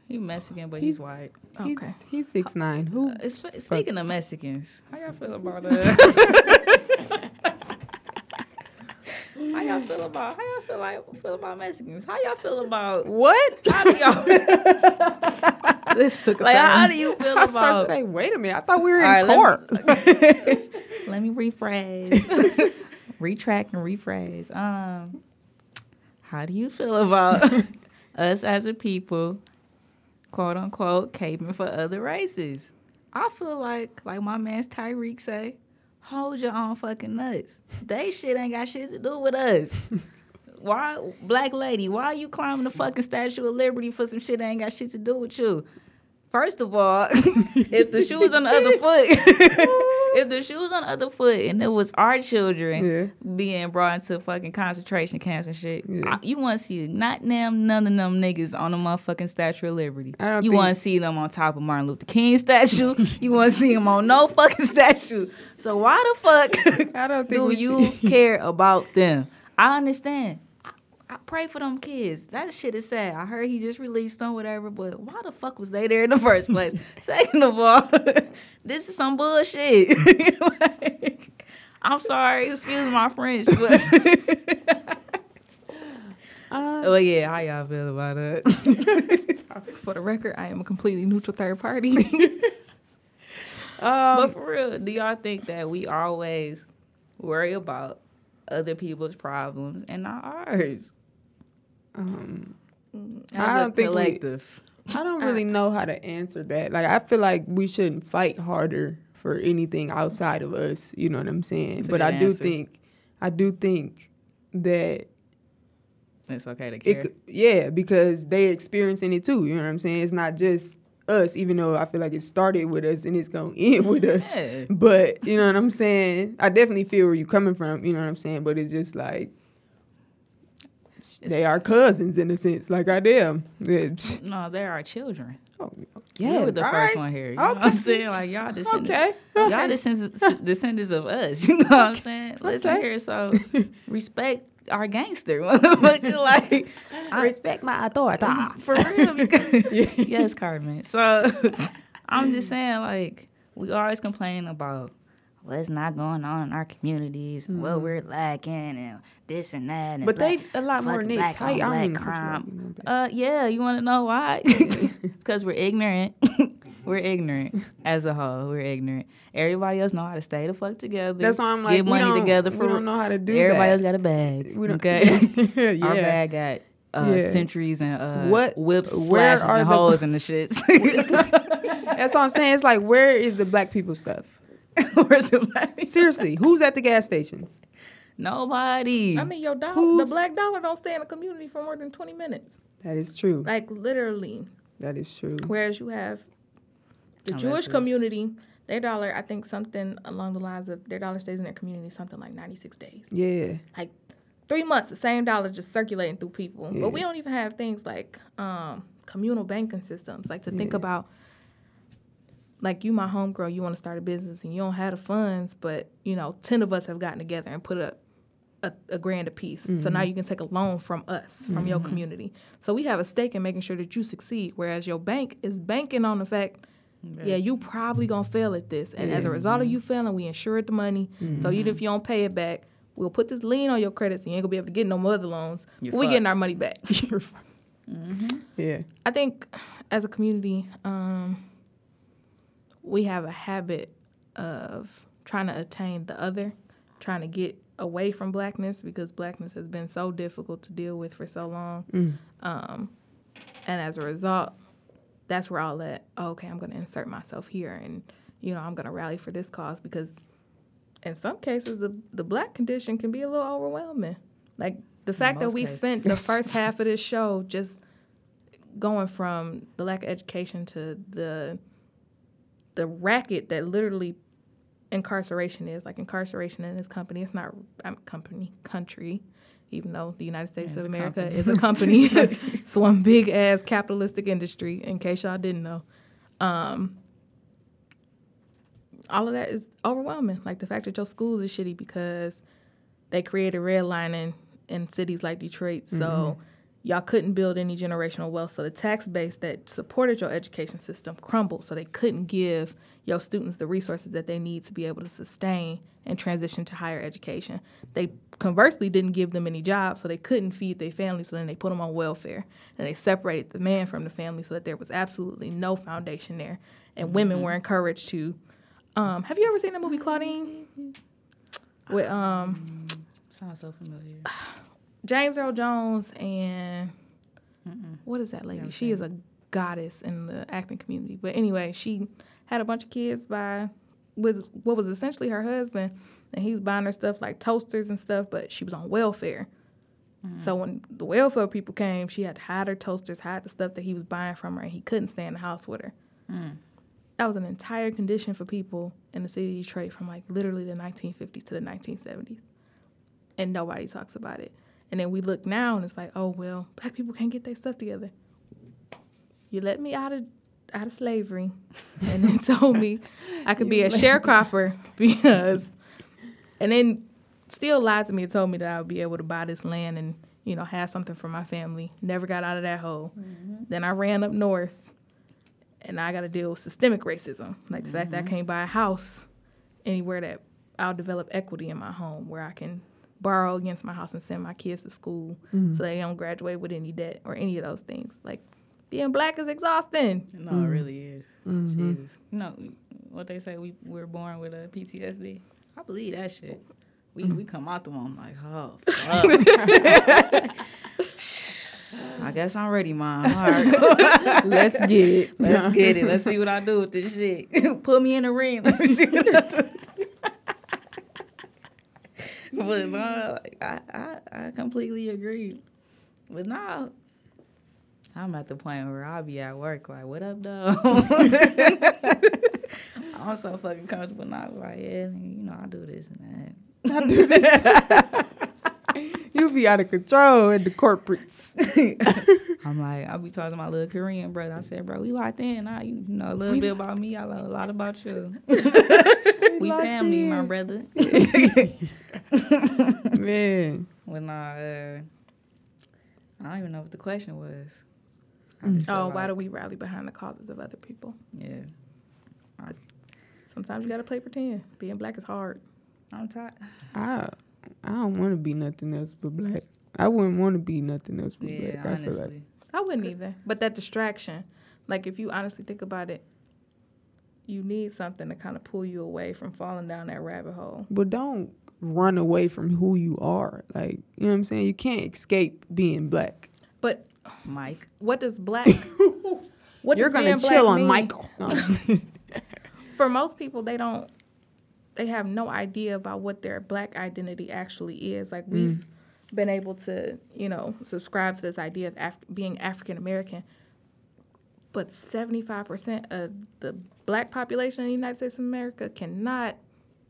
[SPEAKER 4] He's Mexican, but he's, he's white.
[SPEAKER 5] Okay. He's, he's six nine. Who?
[SPEAKER 4] Uh, speaking of Mexicans, how y'all feel about <laughs> that? <laughs> How y'all feel about how y'all feel like feel about Mexicans? How y'all feel about
[SPEAKER 5] what? <laughs>
[SPEAKER 4] How do y'all <laughs>
[SPEAKER 6] this took a
[SPEAKER 4] like
[SPEAKER 6] time.
[SPEAKER 4] how do you feel <laughs>
[SPEAKER 5] I
[SPEAKER 4] was about?
[SPEAKER 5] to say, wait a minute, I thought we were in court.
[SPEAKER 4] Let me, let me rephrase, retract and rephrase. Um, how do you feel about us as a people, quote unquote, caping for other races? I feel like, like my man's Tyreek say, hold your own fucking nuts. They shit ain't got shit to do with us. <laughs> why, black lady, why are you climbing the fucking Statue of Liberty for some shit that ain't got shit to do with you? First of all, <laughs> if the shoe was on the other foot, <laughs> if the shoe was on the other foot and it was our children yeah. being brought into fucking concentration camps and shit, yeah. I, you want to see not them, none of them niggas on the motherfucking Statue of Liberty. You want to see them on top of Martin Luther King statue. <laughs> you want to see them on no fucking statue. So why the fuck I don't think do you should. care about them? I understand I pray for them kids. That shit is sad. I heard he just released them, whatever, but why the fuck was they there in the first place? <laughs> Second of all, <laughs> this is some bullshit. like, <laughs> I'm sorry, excuse my French, but. Uh, well, yeah, how y'all feel about it?
[SPEAKER 6] for the record, I am a completely neutral third party.
[SPEAKER 4] um, but for real, do y'all think that we always worry about other people's problems and not ours?
[SPEAKER 5] Um, I don't think collective. We, I don't really know how to answer that. Like I feel like we shouldn't fight harder for anything outside of us. You know what I'm saying? But I do answer. think, I do think that
[SPEAKER 4] it's okay to care.
[SPEAKER 5] It, yeah, because they experiencing it too. You know what I'm saying? It's not just us, even though I feel like it started with us and it's gonna <laughs> end with us. Yeah. But you know what I'm saying? I definitely feel where you're coming from. You know what I'm saying? But it's just like they are cousins in a sense, like I am. <laughs>
[SPEAKER 4] no, they are children.
[SPEAKER 5] Oh, yeah,
[SPEAKER 4] you were the first right. one here. You okay. know what I'm saying? Like y'all descendants, okay. okay. y'all descendants, descendants of us. <laughs> You know what I'm saying? Listen okay. here, so <laughs> respect our gangster. but like,
[SPEAKER 5] I, respect my authority mm,
[SPEAKER 4] for real. Because, yes, Carmen. So I'm just saying, like, we always complain about what's not going on in our communities, mm-hmm. what we're lacking, and this and that. And
[SPEAKER 5] but black, they a lot more neat, tight. I mean,
[SPEAKER 4] crime. Uh, yeah, you want to know why? <laughs> <laughs> Because we're ignorant. <laughs> we're ignorant as a whole. We're ignorant. Everybody else know how to stay the fuck together.
[SPEAKER 5] That's why I'm like,
[SPEAKER 4] get money together for.
[SPEAKER 5] We don't know how to do it.
[SPEAKER 4] everybody
[SPEAKER 5] that.
[SPEAKER 4] else got a bag. We don't, okay, yeah. our bag got. Uh, yeah. centuries and uh, what whips, where slashes, are and the, holes in the shits.
[SPEAKER 5] That's what I'm saying. It's like, where is the black people stuff? <laughs> Where's the black? Seriously, who's at the gas stations?
[SPEAKER 4] Nobody.
[SPEAKER 6] I mean, your dollar, the black dollar don't stay in the community for more than twenty minutes.
[SPEAKER 5] That is true.
[SPEAKER 6] Like literally.
[SPEAKER 5] That is true.
[SPEAKER 6] Whereas you have The Unless Jewish community, their dollar, I think something along the lines of their dollar stays in their community something like 96 days.
[SPEAKER 5] Yeah.
[SPEAKER 6] Like three months, the same dollar just circulating through people. Yeah. But we don't even have things like um, communal banking systems. Like to yeah. think about, like you, my homegirl, you want to start a business and you don't have the funds, but you know, ten of us have gotten together and put a a, a grand a piece. Mm-hmm. So now you can take a loan from us, from mm-hmm. your community. So we have a stake in making sure that you succeed. Whereas your bank is banking on the fact, yeah, you probably gonna fail at this. And as a result of you failing, we insured the money. So even if you don't pay it back, we'll put this lien on your credit so you ain't gonna be able to get no more other loans. You're we getting our money back. <laughs>
[SPEAKER 5] mm-hmm. Yeah.
[SPEAKER 6] I think as a community, um, we have a habit of trying to attain the other, trying to get away from blackness because blackness has been so difficult to deal with for so long. Mm. Um, and as a result, that's where all that, oh, okay, I'm going to insert myself here and, you know, I'm going to rally for this cause because in some cases, the, the black condition can be a little overwhelming. Like the fact that we cases. spent the first half of this <laughs> show just going from the lack of education to the the racket that literally incarceration is. Like incarceration in this company, it's not um, company country, even though the United States of America is a company. <laughs> it's one big ass capitalistic industry. In case y'all didn't know, um, all of that is overwhelming. Like the fact that your schools are shitty because they created redlining in cities like Detroit, so. Mm-hmm y'all couldn't build any generational wealth. So the tax base that supported your education system crumbled. So they couldn't give your students the resources that they need to be able to sustain and transition to higher education. They conversely didn't give them any jobs, so they couldn't feed their family. So then they put them on welfare, and they separated the man from the family, so that there was absolutely no foundation there. And mm-hmm. women were encouraged to. Um, have you ever seen the movie Claudine? With um,
[SPEAKER 4] sounds so familiar. <sighs>
[SPEAKER 6] James Earl Jones and what is that lady? She is a goddess in the acting community. But anyway, she had a bunch of kids by with what was essentially her husband, and he was buying her stuff like toasters and stuff. But she was on welfare. Mm-hmm. So when the welfare people came, she had to hide her toasters, hide the stuff that he was buying from her, and he couldn't stay in the house with her. Mm. That was an entire condition for people in the city of Detroit from like literally the 1950s to the 1970s, and nobody talks about it. And then we look now and it's like, oh well, black people can't get their stuff together. You let me out of out of slavery <laughs> and then told me I could be a sharecropper <laughs> because and then still lied to me and told me that I would be able to buy this land and, you know, have something for my family. Never got out of that hole. Mm-hmm. Then I ran up north and I got to deal with systemic racism. Like the mm-hmm. fact that I mm-hmm. can't buy a house anywhere that I'll develop equity in my home where I can borrow against my house and send my kids to school mm-hmm. so they don't graduate with any debt or any of those things. Like being black is exhausting.
[SPEAKER 4] No, mm-hmm. it really is. Mm-hmm. Jesus. You know what they say we we're born with a PTSD. I believe that shit. We we come out the womb like, oh <laughs> I guess I'm ready, mom. All right. <laughs>
[SPEAKER 5] Let's get it.
[SPEAKER 4] Let's get it. Let's see what I do with this shit. <laughs> Put me in the ring. Let me see what I do. But no, like, I, I I completely agree. But now I'm at the point where I'll be at work like, what up, though? <laughs> I'm so fucking comfortable now. Like, yeah, you know, I do this and that. I do
[SPEAKER 5] this. <laughs> you be out of control in the corporates. <laughs>
[SPEAKER 4] I'm like, I'll be talking to my little Korean brother. I said, bro, we locked in. I, you know a little we bit about me. I know a lot about you. <laughs> <laughs> we family, in. my brother.
[SPEAKER 5] Man.
[SPEAKER 4] When I, uh, I don't even know what the question was.
[SPEAKER 6] Oh, why do we rally behind the causes of other people?
[SPEAKER 4] Yeah. I,
[SPEAKER 6] Sometimes you gotta play pretend. Being black is hard.
[SPEAKER 4] I'm tired.
[SPEAKER 5] I I don't want to be nothing else but black. I wouldn't want to be nothing else but yeah, black. I honestly. feel like
[SPEAKER 6] I wouldn't either. But that distraction, like if you honestly think about it, you need something to kind of pull you away from falling down that rabbit hole.
[SPEAKER 5] But don't run away from who you are. Like, you know what I'm saying? You can't escape being black.
[SPEAKER 6] But
[SPEAKER 4] Mike,
[SPEAKER 6] what does black <laughs>
[SPEAKER 5] what You're going to chill on mean? Michael. <laughs>
[SPEAKER 6] For most people they don't they have no idea about what their black identity actually is. Like we've mm. been able to, you know, subscribe to this idea of Af- being African American but 75% of the black population in the United States of America cannot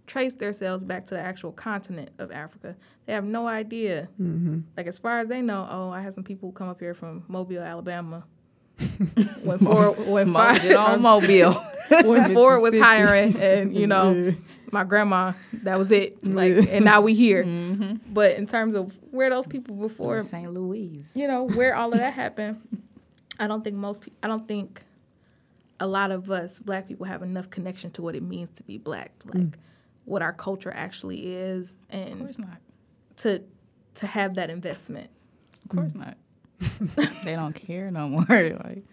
[SPEAKER 6] trace themselves back to the actual continent of Africa. They have no idea. Mm-hmm. Like, as far as they know, oh, I have some people who come up here from Mobile, Alabama. <laughs> when Ford, when
[SPEAKER 4] Ford, on <laughs> Mobile. <laughs>
[SPEAKER 6] when Ford was hiring, and you know, my grandma, that was it. Like, and now we here. Mm-hmm. But in terms of where those people before
[SPEAKER 4] St. Louis,
[SPEAKER 6] you know, where all of that happened, I don't think most. People, I don't think a lot of us black people have enough connection to what it means to be black, like mm. what our culture actually is, and
[SPEAKER 4] of course not
[SPEAKER 6] to to have that investment.
[SPEAKER 4] Of course mm. not. <laughs> they don't care no more. <laughs> like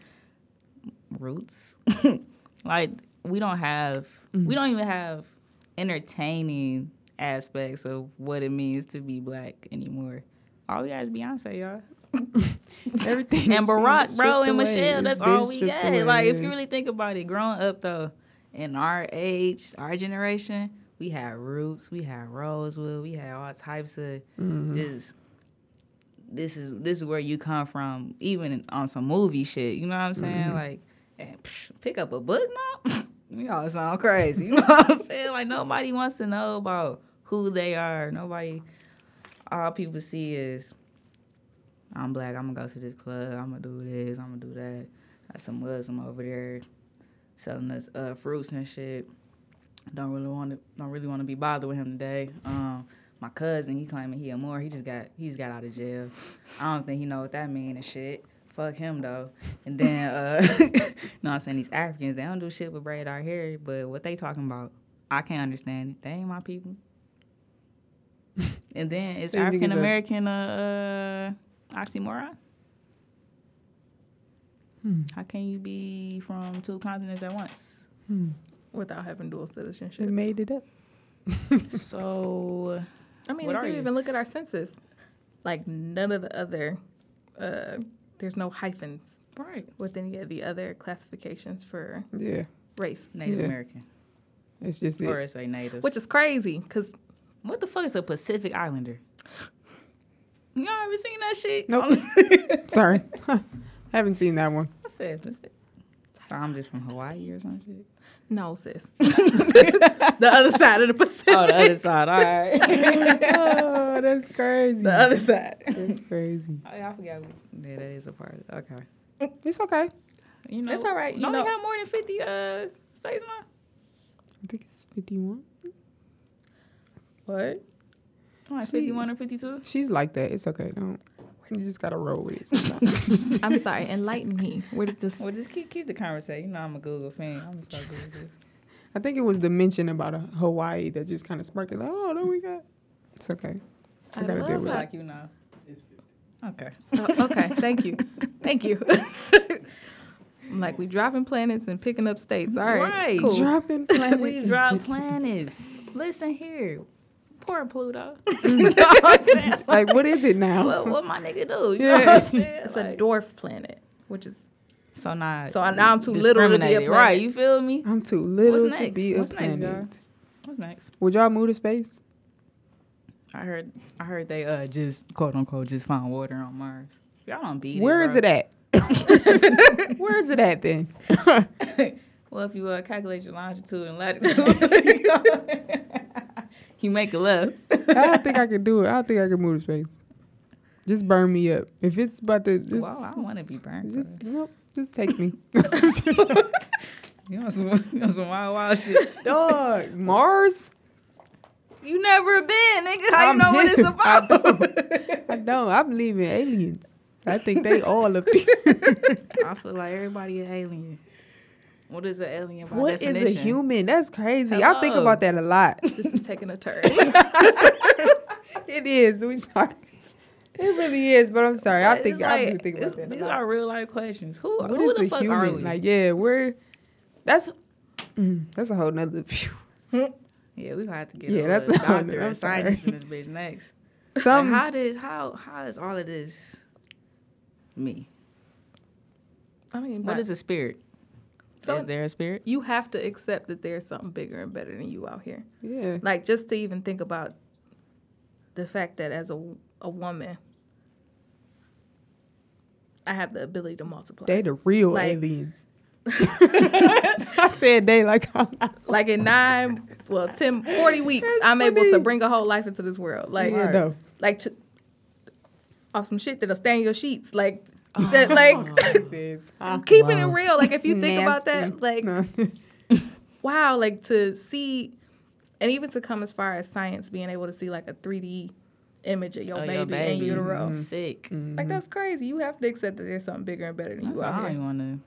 [SPEAKER 4] roots, <laughs> like we don't have. Mm. We don't even have entertaining aspects of what it means to be black anymore. All we got is Beyonce, y'all.
[SPEAKER 5] Everything
[SPEAKER 4] and Barack, bro, and Michelle. That's all we got. Away, like, if you really think about it, growing up though, in our age, our generation, we had Roots, we had Rosewood, we had all types of mm-hmm. just. This is this is where you come from, even on some movie shit. You know what I'm saying? Mm-hmm. Like, psh, pick up a book now. <laughs> Y'all sound crazy. You <laughs> know what I'm saying? Like nobody wants to know about who they are. Nobody. All people see is I'm black. I'm gonna go to this club. I'm gonna do this. I'm gonna do that. Got some Muslim over there selling us uh, fruits and shit. Don't really want to. Don't really want to be bothered with him today. Um, my cousin, he claiming he a Moor. He just got. He just got out of jail. I don't think he know what that mean and shit. Fuck him though. And then, uh, <laughs> you know I'm saying? These Africans, they don't do shit with braid our hair, but what they talking about, I can't understand it. They ain't my people. <laughs> and then it's African American uh, uh oxymoron? Hmm. How can you be from two continents at once?
[SPEAKER 6] Hmm. Without having dual citizenship.
[SPEAKER 5] They made it up.
[SPEAKER 4] so,
[SPEAKER 6] I mean, if you, you, even look at our census, like none of the other, uh, there's no hyphens,
[SPEAKER 4] right,
[SPEAKER 6] with any of the other classifications for
[SPEAKER 5] yeah
[SPEAKER 6] race.
[SPEAKER 4] Native yeah. American.
[SPEAKER 5] It's just
[SPEAKER 4] or it. it's a native,
[SPEAKER 6] which is crazy because
[SPEAKER 4] what the fuck is a Pacific Islander? Y'all ever seen that shit?
[SPEAKER 5] Nope. <laughs> Sorry. I haven't seen that one.
[SPEAKER 4] I said, that's it. So I'm just from Hawaii or some shit?
[SPEAKER 6] No, sis. <laughs> the other side of the Pacific.
[SPEAKER 4] Oh, the other side. All right. <laughs>
[SPEAKER 5] oh, that's crazy.
[SPEAKER 6] The other side.
[SPEAKER 5] That's crazy.
[SPEAKER 4] Oh, yeah, I forgot. Yeah, that is a part. Okay.
[SPEAKER 5] It's okay.
[SPEAKER 6] You know, it's all right. You
[SPEAKER 4] don't
[SPEAKER 6] know,
[SPEAKER 4] have more than 50 uh, states now?
[SPEAKER 5] I think it's 51.
[SPEAKER 6] What?
[SPEAKER 4] Like 51 or 52?
[SPEAKER 5] She's like that. It's okay. Don't. You just gotta roll with it sometimes. <laughs>
[SPEAKER 6] I'm sorry. <laughs> Enlighten me. Where did this?
[SPEAKER 4] Well, just keep keep the conversation. You know, I'm a Google fan. I'm just Google this.
[SPEAKER 5] I think it was the mention about a Hawaii that just kind of sparked it. Like, oh, no, we got. It's okay.
[SPEAKER 6] I, I gotta deal
[SPEAKER 4] with it. Like you know. Okay.
[SPEAKER 6] Uh, okay. Thank you. Thank you. I'm <laughs> like we dropping planets and picking up states. All right.
[SPEAKER 4] Right.
[SPEAKER 6] Cool.
[SPEAKER 5] Dropping planets.
[SPEAKER 4] we drop planets. Listen here. Poor Pluto. <laughs> you know what <laughs>
[SPEAKER 5] like, what is it now?
[SPEAKER 4] What, what my nigga do? You yeah. know what I'm saying?
[SPEAKER 6] It's like, a dwarf planet, which is
[SPEAKER 4] so not.
[SPEAKER 6] So now I'm too little to be a planet.
[SPEAKER 4] Right? You feel me?
[SPEAKER 5] I'm too little to be a
[SPEAKER 4] What's
[SPEAKER 5] planet.
[SPEAKER 4] Next, What's next?
[SPEAKER 5] Would y'all move to space?
[SPEAKER 4] I heard. I heard they uh just quote unquote just found water on Mars. Y'all don't beat
[SPEAKER 5] Where
[SPEAKER 4] it.
[SPEAKER 5] Where is it at? <laughs> Where is it at then?
[SPEAKER 4] well, if you uh, calculate your longitude and latitude you make a left.
[SPEAKER 5] I don't think I <laughs> can do it. I don't think I can move to space. Just burn me up. If it's about to, just,
[SPEAKER 4] well, I don't want to be burned.
[SPEAKER 5] Just, nope, just take me. <laughs>
[SPEAKER 4] you know some, you know some wild, wild shit.
[SPEAKER 5] Dog, Mars.
[SPEAKER 4] You never been, nigga. How I'm you know what it's <laughs> about? I
[SPEAKER 5] don't. I don't. I believe in aliens. I think they all up here.
[SPEAKER 4] I feel like everybody an alien. What is an alien by
[SPEAKER 5] What
[SPEAKER 4] definition?
[SPEAKER 5] is a human? That's crazy. Hello. I think about that a lot.
[SPEAKER 6] This is taking a turn. <laughs>
[SPEAKER 5] it is. We sorry. It really is, but I'm sorry. I think
[SPEAKER 4] like,
[SPEAKER 5] I do think about that.
[SPEAKER 4] These
[SPEAKER 5] lot.
[SPEAKER 4] are real life questions. Who, what who is the fuck
[SPEAKER 5] human?
[SPEAKER 4] are we?
[SPEAKER 5] Like, yeah, we're that's mm, that's a whole nother. <laughs>
[SPEAKER 4] yeah, we gonna have to get yeah, that's a doctor or scientist in this bitch next. Some like how does how how is all of this me?
[SPEAKER 6] I mean,
[SPEAKER 4] what is a spirit? So is there a spirit?
[SPEAKER 6] You have to accept that there's something bigger and better than you out here.
[SPEAKER 5] Yeah.
[SPEAKER 6] Like just to even think about the fact that as a a woman, I have the ability to multiply.
[SPEAKER 5] They the real like, aliens. <laughs> I said they like
[SPEAKER 6] like in nine, well, 10, 40 weeks, That's I'm funny. able to bring a whole life into this world. Like, yeah, no. like to, off some shit that'll stain your sheets. Like, that, <laughs> like <laughs> keeping wow. it real. Like, if you think about that, like, <laughs> wow, like to see, and even to come as far as science being able to see like a 3D image of your, oh, baby, your baby in utero.
[SPEAKER 4] Mm-hmm. Sick.
[SPEAKER 6] Mm-hmm. Like that's crazy. You have to accept that there's something bigger and better than
[SPEAKER 4] that's
[SPEAKER 6] you out
[SPEAKER 4] I here. want to.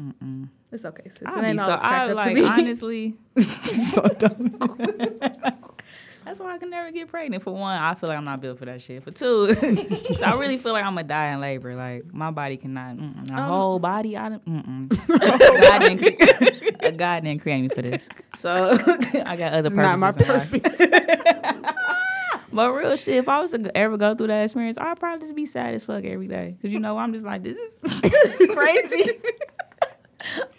[SPEAKER 6] Mm-mm. It's okay, sis.
[SPEAKER 4] I'll it ain't so, I, like, honestly. so dumb. That's why I can never get pregnant. For one, I feel like I'm not built for that shit. For two, so <laughs> I really feel like I'm gonna die in labor. Like my body cannot, my um, whole body. I don't. <laughs> God, didn't God didn't create me for this. So <laughs> I got other purposes. Not my purpose. but real shit, if I was to ever go through that experience, I'd probably just be sad as fuck every day. Cause you know I'm just like this is crazy.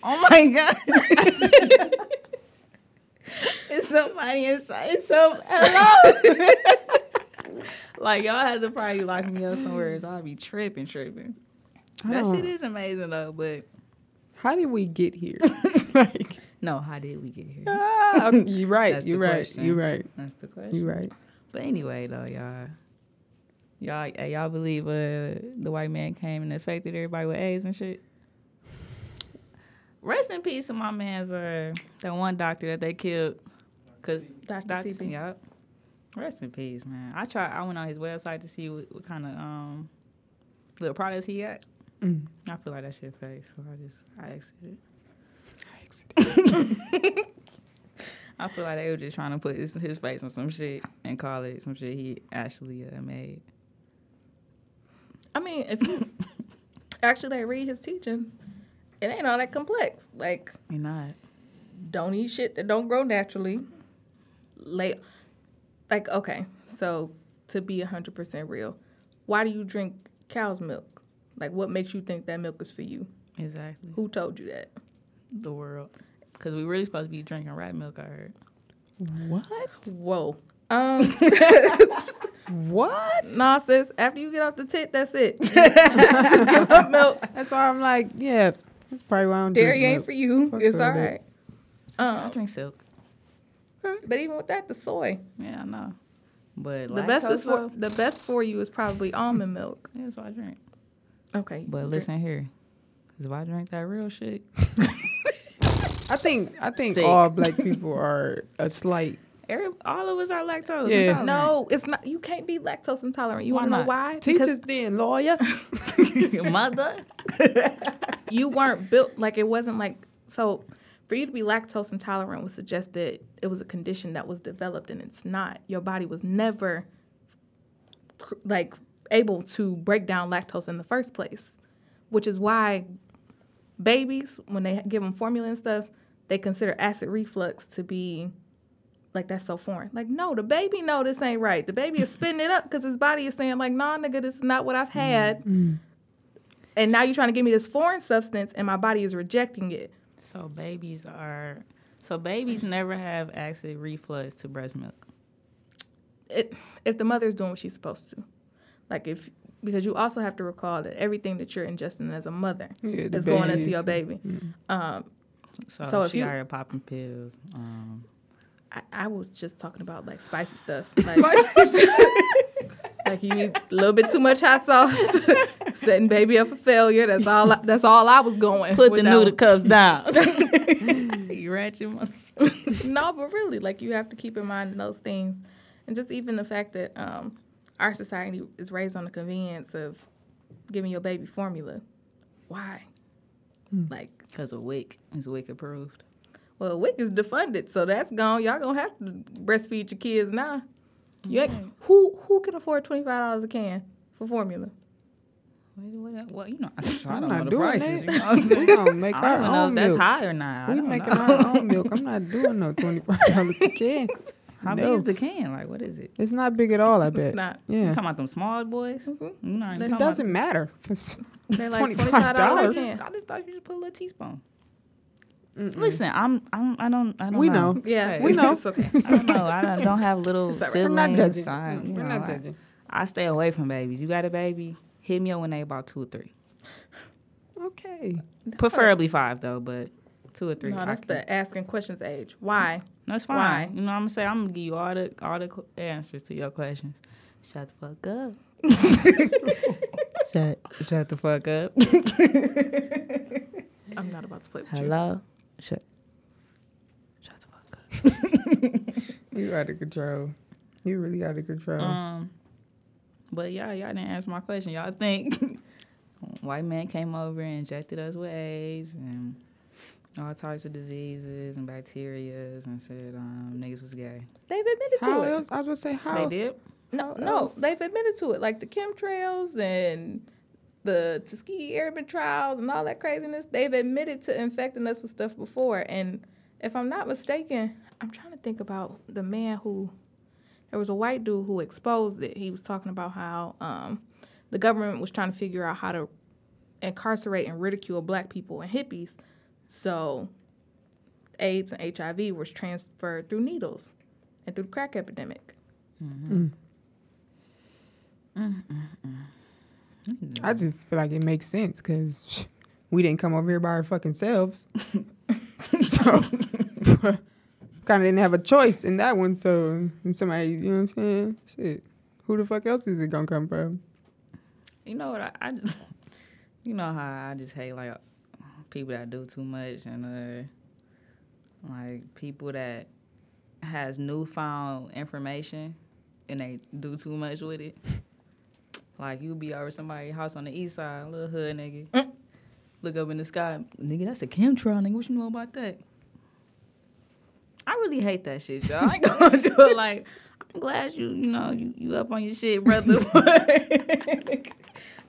[SPEAKER 4] oh my god. It's somebody inside. It's So hello. <laughs> like y'all had to probably lock me up somewhere. So I'd be tripping, tripping. That shit is amazing though, but
[SPEAKER 5] how did we get here? <laughs> like
[SPEAKER 4] no, how did we get here?
[SPEAKER 5] Ah, you're right. you're right. You're right.
[SPEAKER 4] That's the question.
[SPEAKER 5] You're right.
[SPEAKER 4] But anyway, though, y'all, y'all, y'all believe uh, the white man came and affected everybody with AIDS and shit? Rest in peace to my man's uh that one doctor that they killed. Cause
[SPEAKER 6] Dr. Dr. Sebi.
[SPEAKER 4] Yep. Rest in peace, man. I tried. I went on his website to see what, what kind of um little products he got. Mm. I feel like that shit fake, so I just I exited. I exited. <laughs> <laughs> I feel like they were just trying to put his, his face on some shit and call it some shit he actually uh, made.
[SPEAKER 6] I mean, if you <laughs> actually read his teachings, it ain't all that complex. Like,
[SPEAKER 4] you're not.
[SPEAKER 6] Don't eat shit that don't grow naturally. Lay, like, okay, so to be hundred percent real, why do you drink cow's milk? Like, what makes you think that milk is for you?
[SPEAKER 4] Exactly.
[SPEAKER 6] Who told you that?
[SPEAKER 4] The world. Because we really supposed to be drinking rat milk. I heard.
[SPEAKER 5] What?
[SPEAKER 6] Whoa. <laughs> Um.
[SPEAKER 5] what? <laughs>
[SPEAKER 6] Nah, sis. After you get off the tit, that's it. <laughs> Just
[SPEAKER 5] give up milk. That's why I'm like, yeah. That's probably why I don't
[SPEAKER 6] Dairy ain't milk. for you. Fuck it's all right.
[SPEAKER 4] Um, I drink silk.
[SPEAKER 6] Okay. But even with that, the soy.
[SPEAKER 4] Yeah, I know. But
[SPEAKER 6] the best is for the best for you is probably almond milk.
[SPEAKER 4] Yeah, that's what I drink.
[SPEAKER 6] Okay.
[SPEAKER 4] But listen here, because if I drink that real shit. <laughs>
[SPEAKER 5] I think I think Sick. all black people are a slight.
[SPEAKER 4] Every, all of us are lactose yeah. intolerant.
[SPEAKER 6] No, it's not. You can't be lactose intolerant. You want to know why?
[SPEAKER 5] Teach us then, lawyer. <laughs> <laughs>
[SPEAKER 4] Mother. <laughs>
[SPEAKER 6] you weren't built like it wasn't like so. For you to be lactose intolerant would suggest that it was a condition that was developed, and it's not. Your body was never like able to break down lactose in the first place, which is why babies when they give them formula and stuff they consider acid reflux to be like that's so foreign. Like, no, the baby know this ain't right. The baby is spitting it up because his body is saying, like, nah, nigga, this is not what I've had. Mm-hmm. And now you're trying to give me this foreign substance and my body is rejecting it.
[SPEAKER 4] So babies are so babies never have acid reflux to breast milk.
[SPEAKER 6] It, if the mother's doing what she's supposed to. Like if because you also have to recall that everything that you're ingesting as a mother yeah, is going into your baby. Mm-hmm. Um,
[SPEAKER 4] so, so if, you are popping pills, um,
[SPEAKER 6] I, I, was just talking about like spicy stuff. <laughs> Like, like you need a little bit too much hot sauce, <laughs> setting baby up for failure. That's all. I, that's all I was going.
[SPEAKER 4] Put the noodle cups down. <laughs> you ratchet
[SPEAKER 6] no, but really, like you have to keep in mind those things, and just even the fact that um, our society is raised on the convenience of giving your baby formula. Why?
[SPEAKER 4] Mm. Like because of WIC is WIC approved.
[SPEAKER 6] Well, WIC is defunded, so that's gone. Y'all gonna have to breastfeed your kids now. You right. who who can afford twenty five dollars a can for formula?
[SPEAKER 4] Well, you know, I, I don't know the prices. That. You know what I'm <laughs> saying? we
[SPEAKER 5] gonna make I our own
[SPEAKER 4] milk. That's high or not.
[SPEAKER 5] We making know. our own milk. I'm not <laughs> doing no twenty five dollars a can.
[SPEAKER 4] How no. big is the can? Like, what is it?
[SPEAKER 5] It's not big at all. I bet.
[SPEAKER 6] It's not.
[SPEAKER 5] Yeah. You
[SPEAKER 4] talking about them small boys?
[SPEAKER 5] Mm-hmm. It doesn't matter. <laughs>
[SPEAKER 6] They're like twenty-five dollars.
[SPEAKER 4] I just thought you just put a little teaspoon. Mm-mm. Listen, I'm, I'm, I don't, I don't
[SPEAKER 5] we
[SPEAKER 4] know.
[SPEAKER 5] know.
[SPEAKER 6] Yeah,
[SPEAKER 5] okay. we know.
[SPEAKER 6] It's okay.
[SPEAKER 4] I don't know. I don't, don't have little <laughs> siblings. We're
[SPEAKER 5] not judging.
[SPEAKER 4] So I,
[SPEAKER 5] We're
[SPEAKER 4] know,
[SPEAKER 5] not judging.
[SPEAKER 4] I, I, stay away from babies. You got a baby? Hit me up when they about two or three.
[SPEAKER 5] Okay.
[SPEAKER 4] Preferably five though, but two or three.
[SPEAKER 6] No,
[SPEAKER 4] I
[SPEAKER 6] that's the asking questions age. Why?
[SPEAKER 4] That's fine.
[SPEAKER 6] Why?
[SPEAKER 4] You know what I'm gonna say? I'm gonna give you all the all the answers to your questions. Shut the fuck up. <laughs> shut shut the fuck up. <laughs>
[SPEAKER 6] I'm not about to play with you.
[SPEAKER 4] Hello. Shut. Shut the fuck up. <laughs>
[SPEAKER 5] You out of control. You really out of control.
[SPEAKER 4] Um, but yeah, y'all didn't answer my question. Y'all think <laughs> white man came over and injected us with AIDS and all types of diseases and bacterias and said um, niggas was gay.
[SPEAKER 6] They've admitted
[SPEAKER 5] how
[SPEAKER 6] to it.
[SPEAKER 5] I was going to say how.
[SPEAKER 4] They did.
[SPEAKER 6] No,
[SPEAKER 5] How
[SPEAKER 6] no,
[SPEAKER 5] else?
[SPEAKER 6] they've admitted to it. Like the chemtrails and the Tuskegee Airmen trials and all that craziness. They've admitted to infecting us with stuff before. And if I'm not mistaken, I'm trying to think about the man who. There was a white dude who exposed it. He was talking about how um, the government was trying to figure out how to incarcerate and ridicule black people and hippies. So AIDS and HIV was transferred through needles and through the crack epidemic.
[SPEAKER 5] I just feel like it makes sense because <laughs> we didn't come over here by our fucking selves. <laughs> so <laughs> kind of didn't have a choice in that one. So and somebody, you know what I'm saying? Shit. Who the fuck else is it gonna come from?
[SPEAKER 4] You know what? I, I just, you know how I just hate like people that do too much and uh, like people that has newfound information and they do too much with it. Like you be over somebody's house on the east side, little hood nigga. Look up in the sky, nigga. That's a chemtrail, nigga. What you know about that? I really hate that shit, y'all. I ain't gonna do it. Like, I'm glad you, you know, you, you up on your shit, brother. <laughs> but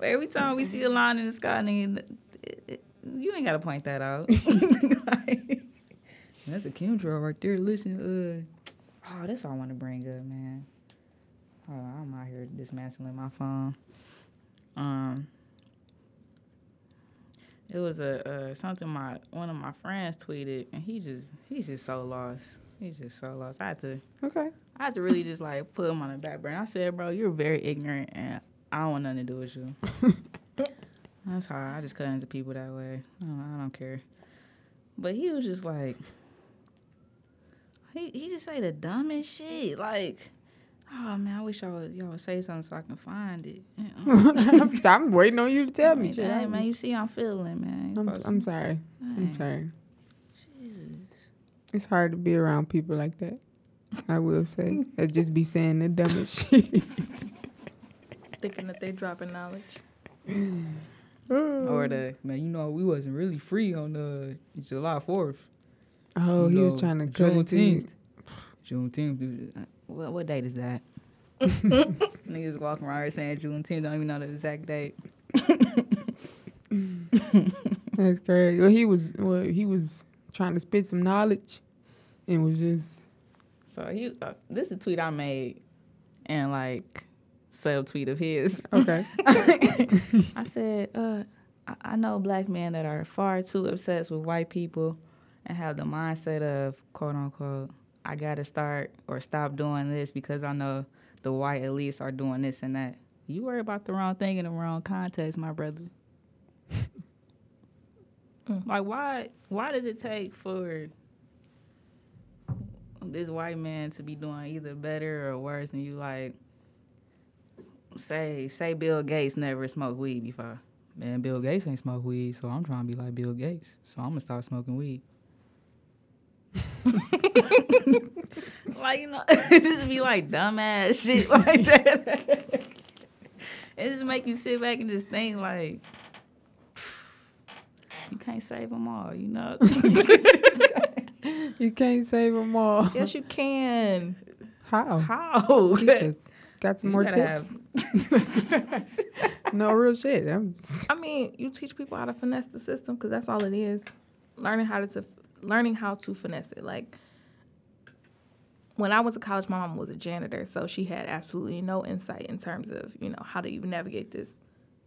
[SPEAKER 4] every time we see a line in the sky, nigga, it- it- you ain't gotta point that out. Like, <laughs> that's a chemtrail right there. Listen, uh, oh, that's what I want to bring up, man. Oh, I'm out here dismantling my phone. Um, it was a uh, something my one of my friends tweeted, and he just he's just so lost. He's just so lost. I had to
[SPEAKER 5] Okay.
[SPEAKER 4] I had to really just like put him on the back burner. I said, bro, you're very ignorant, and I don't want nothing to do with you. <laughs> That's hard. I just cut into people that way. I don't, I don't care. But he was just like, he he just say the dumbest shit. Like, oh man, I wish y'all would, y'all would say something so I can find it. <laughs> <laughs>
[SPEAKER 5] I'm, so- I'm waiting on you to tell me.
[SPEAKER 4] Hey, man, you see, I'm feeling, man.
[SPEAKER 5] I'm, I'm
[SPEAKER 4] to-
[SPEAKER 5] sorry. I'm sorry.
[SPEAKER 4] Jesus.
[SPEAKER 5] It's hard to be around people like that. I will say <laughs> that just be saying the dumbest shit.
[SPEAKER 6] Thinking that they dropping knowledge. <sighs>
[SPEAKER 4] Or the man, you know, we wasn't really free on uh, July Fourth.
[SPEAKER 5] Oh, he was trying to cut into you.
[SPEAKER 4] Juneteenth. Dude. What what date is that? <laughs> Niggas walking around here saying Juneteenth, don't even know the exact date. <laughs>
[SPEAKER 5] That's crazy. Well, he was well, he was trying to spit some knowledge, and was just
[SPEAKER 4] So he, uh, this is a tweet I made, and like sub tweet of his.
[SPEAKER 5] okay. <laughs>
[SPEAKER 4] I said, uh, I, I know black men that are far too obsessed with white people and have the mindset of quote unquote, I gotta start or stop doing this because I know the white elites are doing this and that. You worry about the wrong thing in the wrong context, my brother. Mm. Like why why does it take for this white man to be doing either better or worse than you like say say Bill Gates never smoked weed before. Man, Bill Gates ain't smoked weed, so I'm trying to be like Bill Gates. So I'm gonna start smoking weed. <laughs> like you know, <laughs> it just be like dumbass shit <laughs> like that. it just make you sit back and just think like, you can't save them all, you know.
[SPEAKER 5] You can't save them all.
[SPEAKER 6] Yes, you can.
[SPEAKER 5] How?
[SPEAKER 4] How?
[SPEAKER 5] You just got some
[SPEAKER 4] You
[SPEAKER 5] more tips.
[SPEAKER 4] have-
[SPEAKER 5] No real shit. I'm,
[SPEAKER 6] I mean, you teach people how to finesse the system because that's all it is. Learning how to learning how to finesse it. Like when I was in college, my mom was a janitor, so she had absolutely no insight in terms of you know how to even navigate this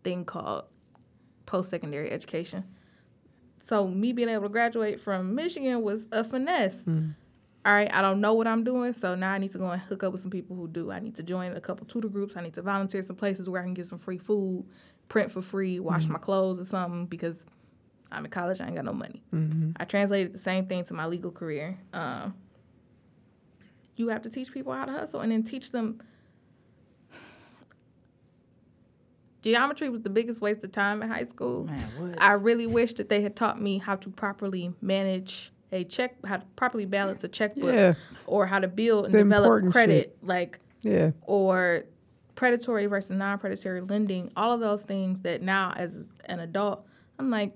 [SPEAKER 6] thing called post secondary education. So me being able to graduate from Michigan was a finesse. all right, I don't know what I'm doing, so now I need to go and hook up with some people who do. I need to join a couple tutor groups. I need to volunteer some places where I can get some free food, print for free, wash mm-hmm. my clothes or something because I'm in college. I ain't got no money. Mm-hmm. I translated the same thing to my legal career. Um, you have to teach people how to hustle and then teach them. Geometry was the biggest waste of time in high school. Man, I really wish that they had taught me how to properly manage a check how to properly balance a checkbook yeah. or how to build and the develop credit shit. like yeah or predatory versus non-predatory lending all of those things that now as an adult i'm like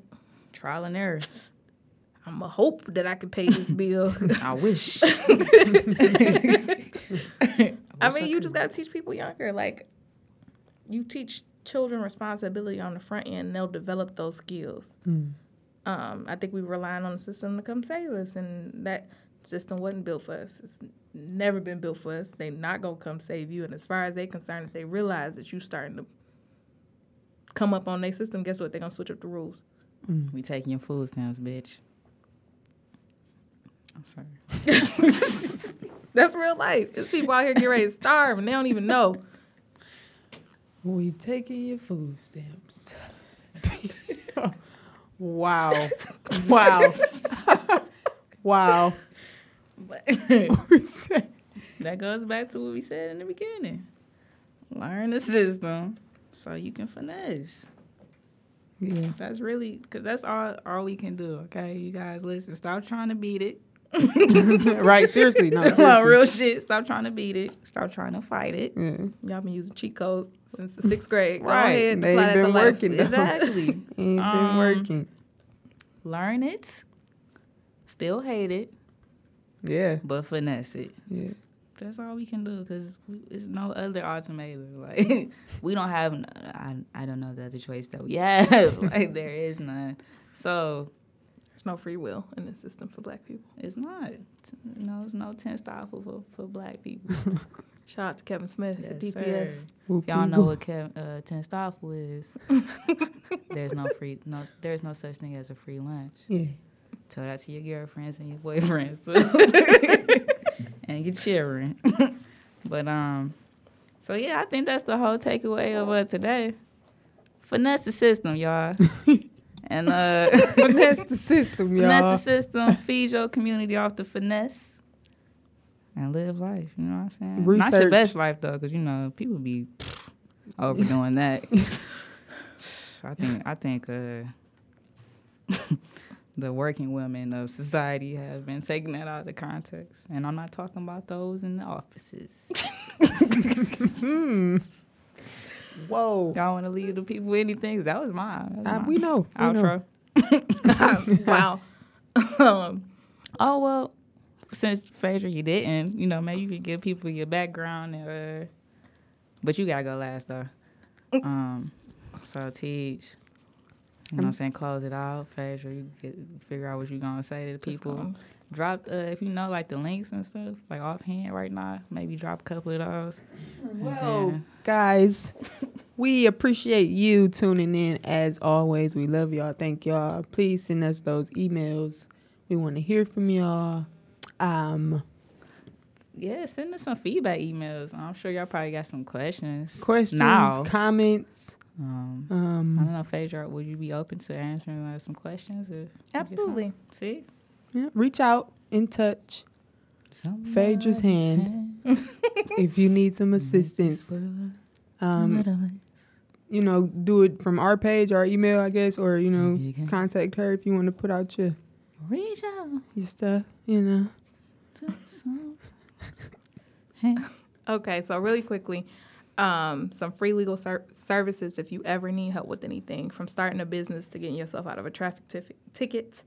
[SPEAKER 4] trial and error
[SPEAKER 6] i'm a hope that i could pay this <laughs> bill
[SPEAKER 4] i wish <laughs>
[SPEAKER 6] i mean you just got to teach people younger like you teach children responsibility on the front end and they'll develop those skills mm. Um, I think we relying on the system to come save us, and that system wasn't built for us. It's never been built for us. They not gonna come save you. And as far as they concerned, if they realize that you starting to come up on their system, guess what? They're gonna switch up the rules.
[SPEAKER 4] Mm. We taking your food stamps, bitch. I'm sorry. <laughs>
[SPEAKER 6] That's real life. There's people out here get ready to starve and they don't even know.
[SPEAKER 7] We taking your food stamps. Wow. wow. <laughs> wow.
[SPEAKER 4] But <laughs> that goes back to what we said in the beginning. Learn the system so you can finesse. Yeah. That's really because that's all all we can do. Okay, you guys listen. Stop trying to beat it. <laughs>
[SPEAKER 7] right, seriously, no, <laughs> seriously.
[SPEAKER 4] real shit. Stop trying to beat it. Stop trying to fight it.
[SPEAKER 6] Yeah. Y'all been using cheat codes since the sixth grade.
[SPEAKER 7] Go right, ahead, they <laughs> ain't been working.
[SPEAKER 4] Exactly,
[SPEAKER 7] ain't um, been working
[SPEAKER 4] learn it, still hate it.
[SPEAKER 7] Yeah.
[SPEAKER 4] But finesse it.
[SPEAKER 7] Yeah.
[SPEAKER 4] That's all we can do because it's no other alternative. <laughs> Like we don't have. I I don't know the other choice that we have. like there is none. So
[SPEAKER 6] there's no free will in the system for Black people.
[SPEAKER 4] It's not. No, there's no ten style for, for for Black people. <laughs>
[SPEAKER 6] Shout out to Kevin Smith yes, at DPS.
[SPEAKER 4] Y'all know what Kev, uh, Ten Stoffel is. <laughs> there's no free no there's no such thing as a free lunch.
[SPEAKER 7] Yeah.
[SPEAKER 4] Tell that to your girlfriends and your boyfriends. <laughs> and your children. <laughs> but um so yeah, I think that's the whole takeaway of uh, today. Finesse the system, y'all. <laughs> and uh
[SPEAKER 7] finesse the system, y'all.
[SPEAKER 4] Finesse the system. Feed your community off the finesse and live life. You know what I'm saying? Research. Not your best life though, because you know people be overdoing that. I think I think uh, the working women of society have been taking that out of the context, and I'm not talking about those in the offices.
[SPEAKER 7] hmm. Whoa!
[SPEAKER 4] Y'all want to leave the people anything? That was mine.
[SPEAKER 7] That was uh, We know. We
[SPEAKER 4] Outro.
[SPEAKER 6] Know. <laughs> wow.
[SPEAKER 4] um, oh well since Phaedra, you didn't, you know, maybe you could give people your background, and, uh, but you gotta go last though. um, so teach. You know what I'm saying? Close it out, Phaedra. You get, figure out what you're gonna say to the people. Drop uh, if you know like the links and stuff, like offhand right now. Maybe drop a couple of those.
[SPEAKER 7] Well, guys, <laughs> we appreciate you tuning in as always. We love y'all. Thank y'all. Please send us those emails. We want to hear from y'all. Um,
[SPEAKER 4] yeah, send us some feedback emails. I'm sure y'all probably got some questions.
[SPEAKER 7] Questions, now. comments.
[SPEAKER 4] Um, um, I don't know, Phaedra, would you be open to answering uh, some questions? If
[SPEAKER 6] absolutely.
[SPEAKER 4] See?
[SPEAKER 7] Yeah, reach out, in touch. Phaedra's hand. hand. <laughs> if you need some assistance. Um, you know, do it from our page, our email, I guess, or, you know, contact her if you want to put out your,
[SPEAKER 4] reach out.
[SPEAKER 7] your stuff, you know.
[SPEAKER 6] okay, so really quickly, um, some free legal ser- services if you ever need help with anything, from starting a business to getting yourself out of a traffic ticket.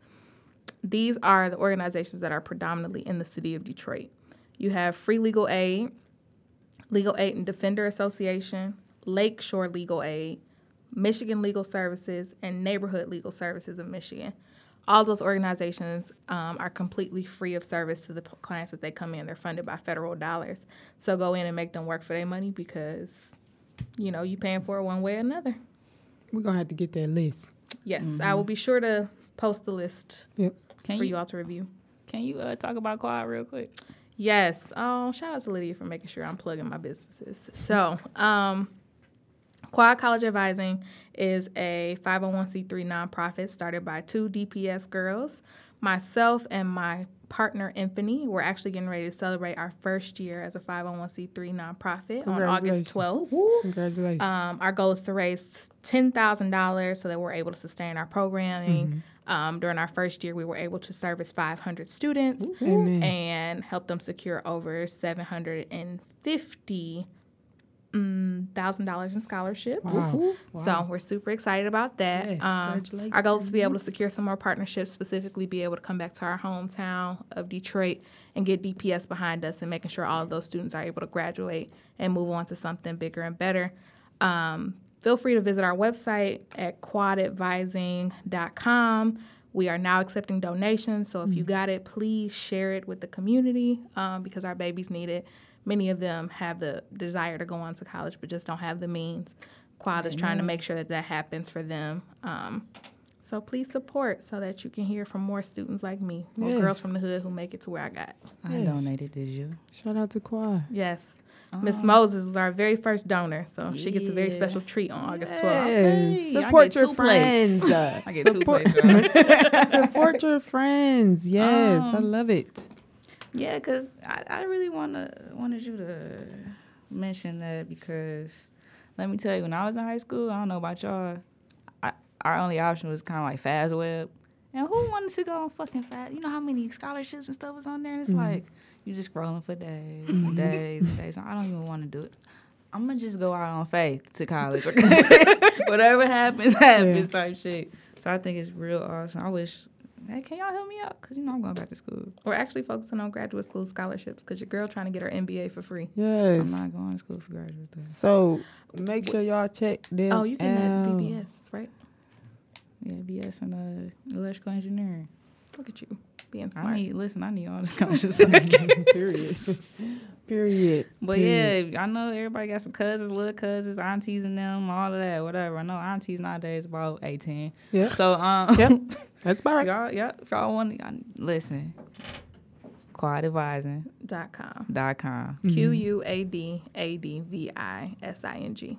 [SPEAKER 6] These are the organizations that are predominantly in the city of Detroit. You have Free Legal Aid, Legal Aid and Defender Association, Lakeshore Legal Aid, Michigan Legal Services, and Neighborhood Legal Services of Michigan all those organizations um, are completely free of service to the p- clients that they come in. They're funded by federal dollars. So go in and make them work for their money because, you know, you paying for it one way or another.
[SPEAKER 7] We're gonna have to get that list.
[SPEAKER 6] Yes, mm-hmm. I will be sure to post the list
[SPEAKER 7] yep.
[SPEAKER 6] for you, you all to review.
[SPEAKER 4] can you uh, talk about Quad real quick?
[SPEAKER 6] Yes. Oh, shout out to Lydia for making sure I'm plugging my businesses. So, um, Quad College Advising is a 501c3 nonprofit started by two DPS girls. Myself and my partner Infinity, we're actually getting ready to celebrate our first year as a 501c3 nonprofit on August 12th.
[SPEAKER 7] Congratulations.
[SPEAKER 6] Um, our goal is to raise $10,000 so that we're able to sustain our programming. Mm-hmm. Um, during our first year, we were able to service 500 students
[SPEAKER 7] Amen.
[SPEAKER 6] and help them secure over 750 mm, thousand dollars in scholarships.
[SPEAKER 7] Wow. Wow.
[SPEAKER 6] So we're super excited about that.
[SPEAKER 7] Yes,
[SPEAKER 6] um, our goal is to be able to secure some more partnerships, specifically be able to come back to our hometown of Detroit and get DPS behind us and making sure all of those students are able to graduate and move on to something bigger and better. Um, feel free to visit our website at quadadvising.com. We are now accepting donations, so if you mm. got it, please share it with the community um, because our babies need it. Many of them have the desire to go on to college, but just don't have the means. Quad is trying to make sure that that happens for them. Um, so please support so that you can hear from more students like me, more yes. girls from the hood who make it to where I got.
[SPEAKER 4] I yes. donated this year.
[SPEAKER 7] Shout out to Quad.
[SPEAKER 6] Yes. Miss oh. Moses was our very first donor, so yeah. she gets a very special treat on August 12th.
[SPEAKER 7] Hey, support your friends. <laughs>
[SPEAKER 4] I get support, two
[SPEAKER 7] plates. <laughs> support your friends. Yes, um, I love it.
[SPEAKER 4] Yeah, cause I, I really wanna wanted you to mention that because let me tell you, when I was in high school, I don't know about y'all, I, our only option was kind of like FastWeb. And who wanted to go on fucking fast? You know how many scholarships and stuff was on there? And it's mm-hmm. like you just scrolling for days and days and days. I don't even want to do it. I'm gonna just go out on faith to college. <laughs> <laughs> Whatever happens, <laughs> happens yeah. type shit. So I think it's real awesome. I wish. Hey, can y'all help me out? Cause you know I'm going back to school.
[SPEAKER 6] We're actually focusing on graduate school scholarships because your girl trying to get her MBA for free.
[SPEAKER 7] Yes.
[SPEAKER 4] I'm not going to school for graduate. Though.
[SPEAKER 7] So make sure y'all check them.
[SPEAKER 6] Oh, you can have BBS, right?
[SPEAKER 4] Yeah, BS and uh, electrical engineering.
[SPEAKER 6] Look at you being smart.
[SPEAKER 4] I need listen. I need all this <laughs> scholarships.
[SPEAKER 7] Period. <laughs> Period.
[SPEAKER 4] But
[SPEAKER 7] Period.
[SPEAKER 4] yeah, I know everybody got some cousins, little cousins, aunties, and them, all of that, whatever. I know aunties nowadays about eighteen.
[SPEAKER 7] Yeah.
[SPEAKER 4] So um.
[SPEAKER 7] Yep. <laughs> That's about right.
[SPEAKER 4] Y'all, yeah. If y'all want, listen. Quadadvising.
[SPEAKER 6] Dot com.
[SPEAKER 4] Dot com.
[SPEAKER 6] Q U A D A D V I S I N G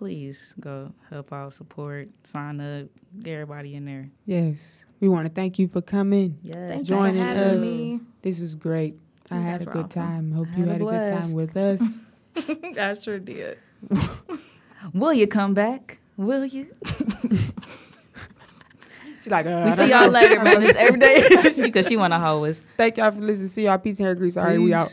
[SPEAKER 4] please go help out, support, sign up, get everybody in there.
[SPEAKER 7] Yes. We want to thank you for coming.
[SPEAKER 4] Yes.
[SPEAKER 7] Joining us. Me. This was great. You I had a good awesome. time. Hope you had a good time with us. <laughs> <laughs>
[SPEAKER 6] I sure did.
[SPEAKER 4] Will you come back? Will you? <laughs>
[SPEAKER 7] She's like, uh,
[SPEAKER 4] we see y'all later, man. This every day because she want to hoe us.
[SPEAKER 7] Thank y'all for listening. See y'all. Peace and hair grease. All right, we out.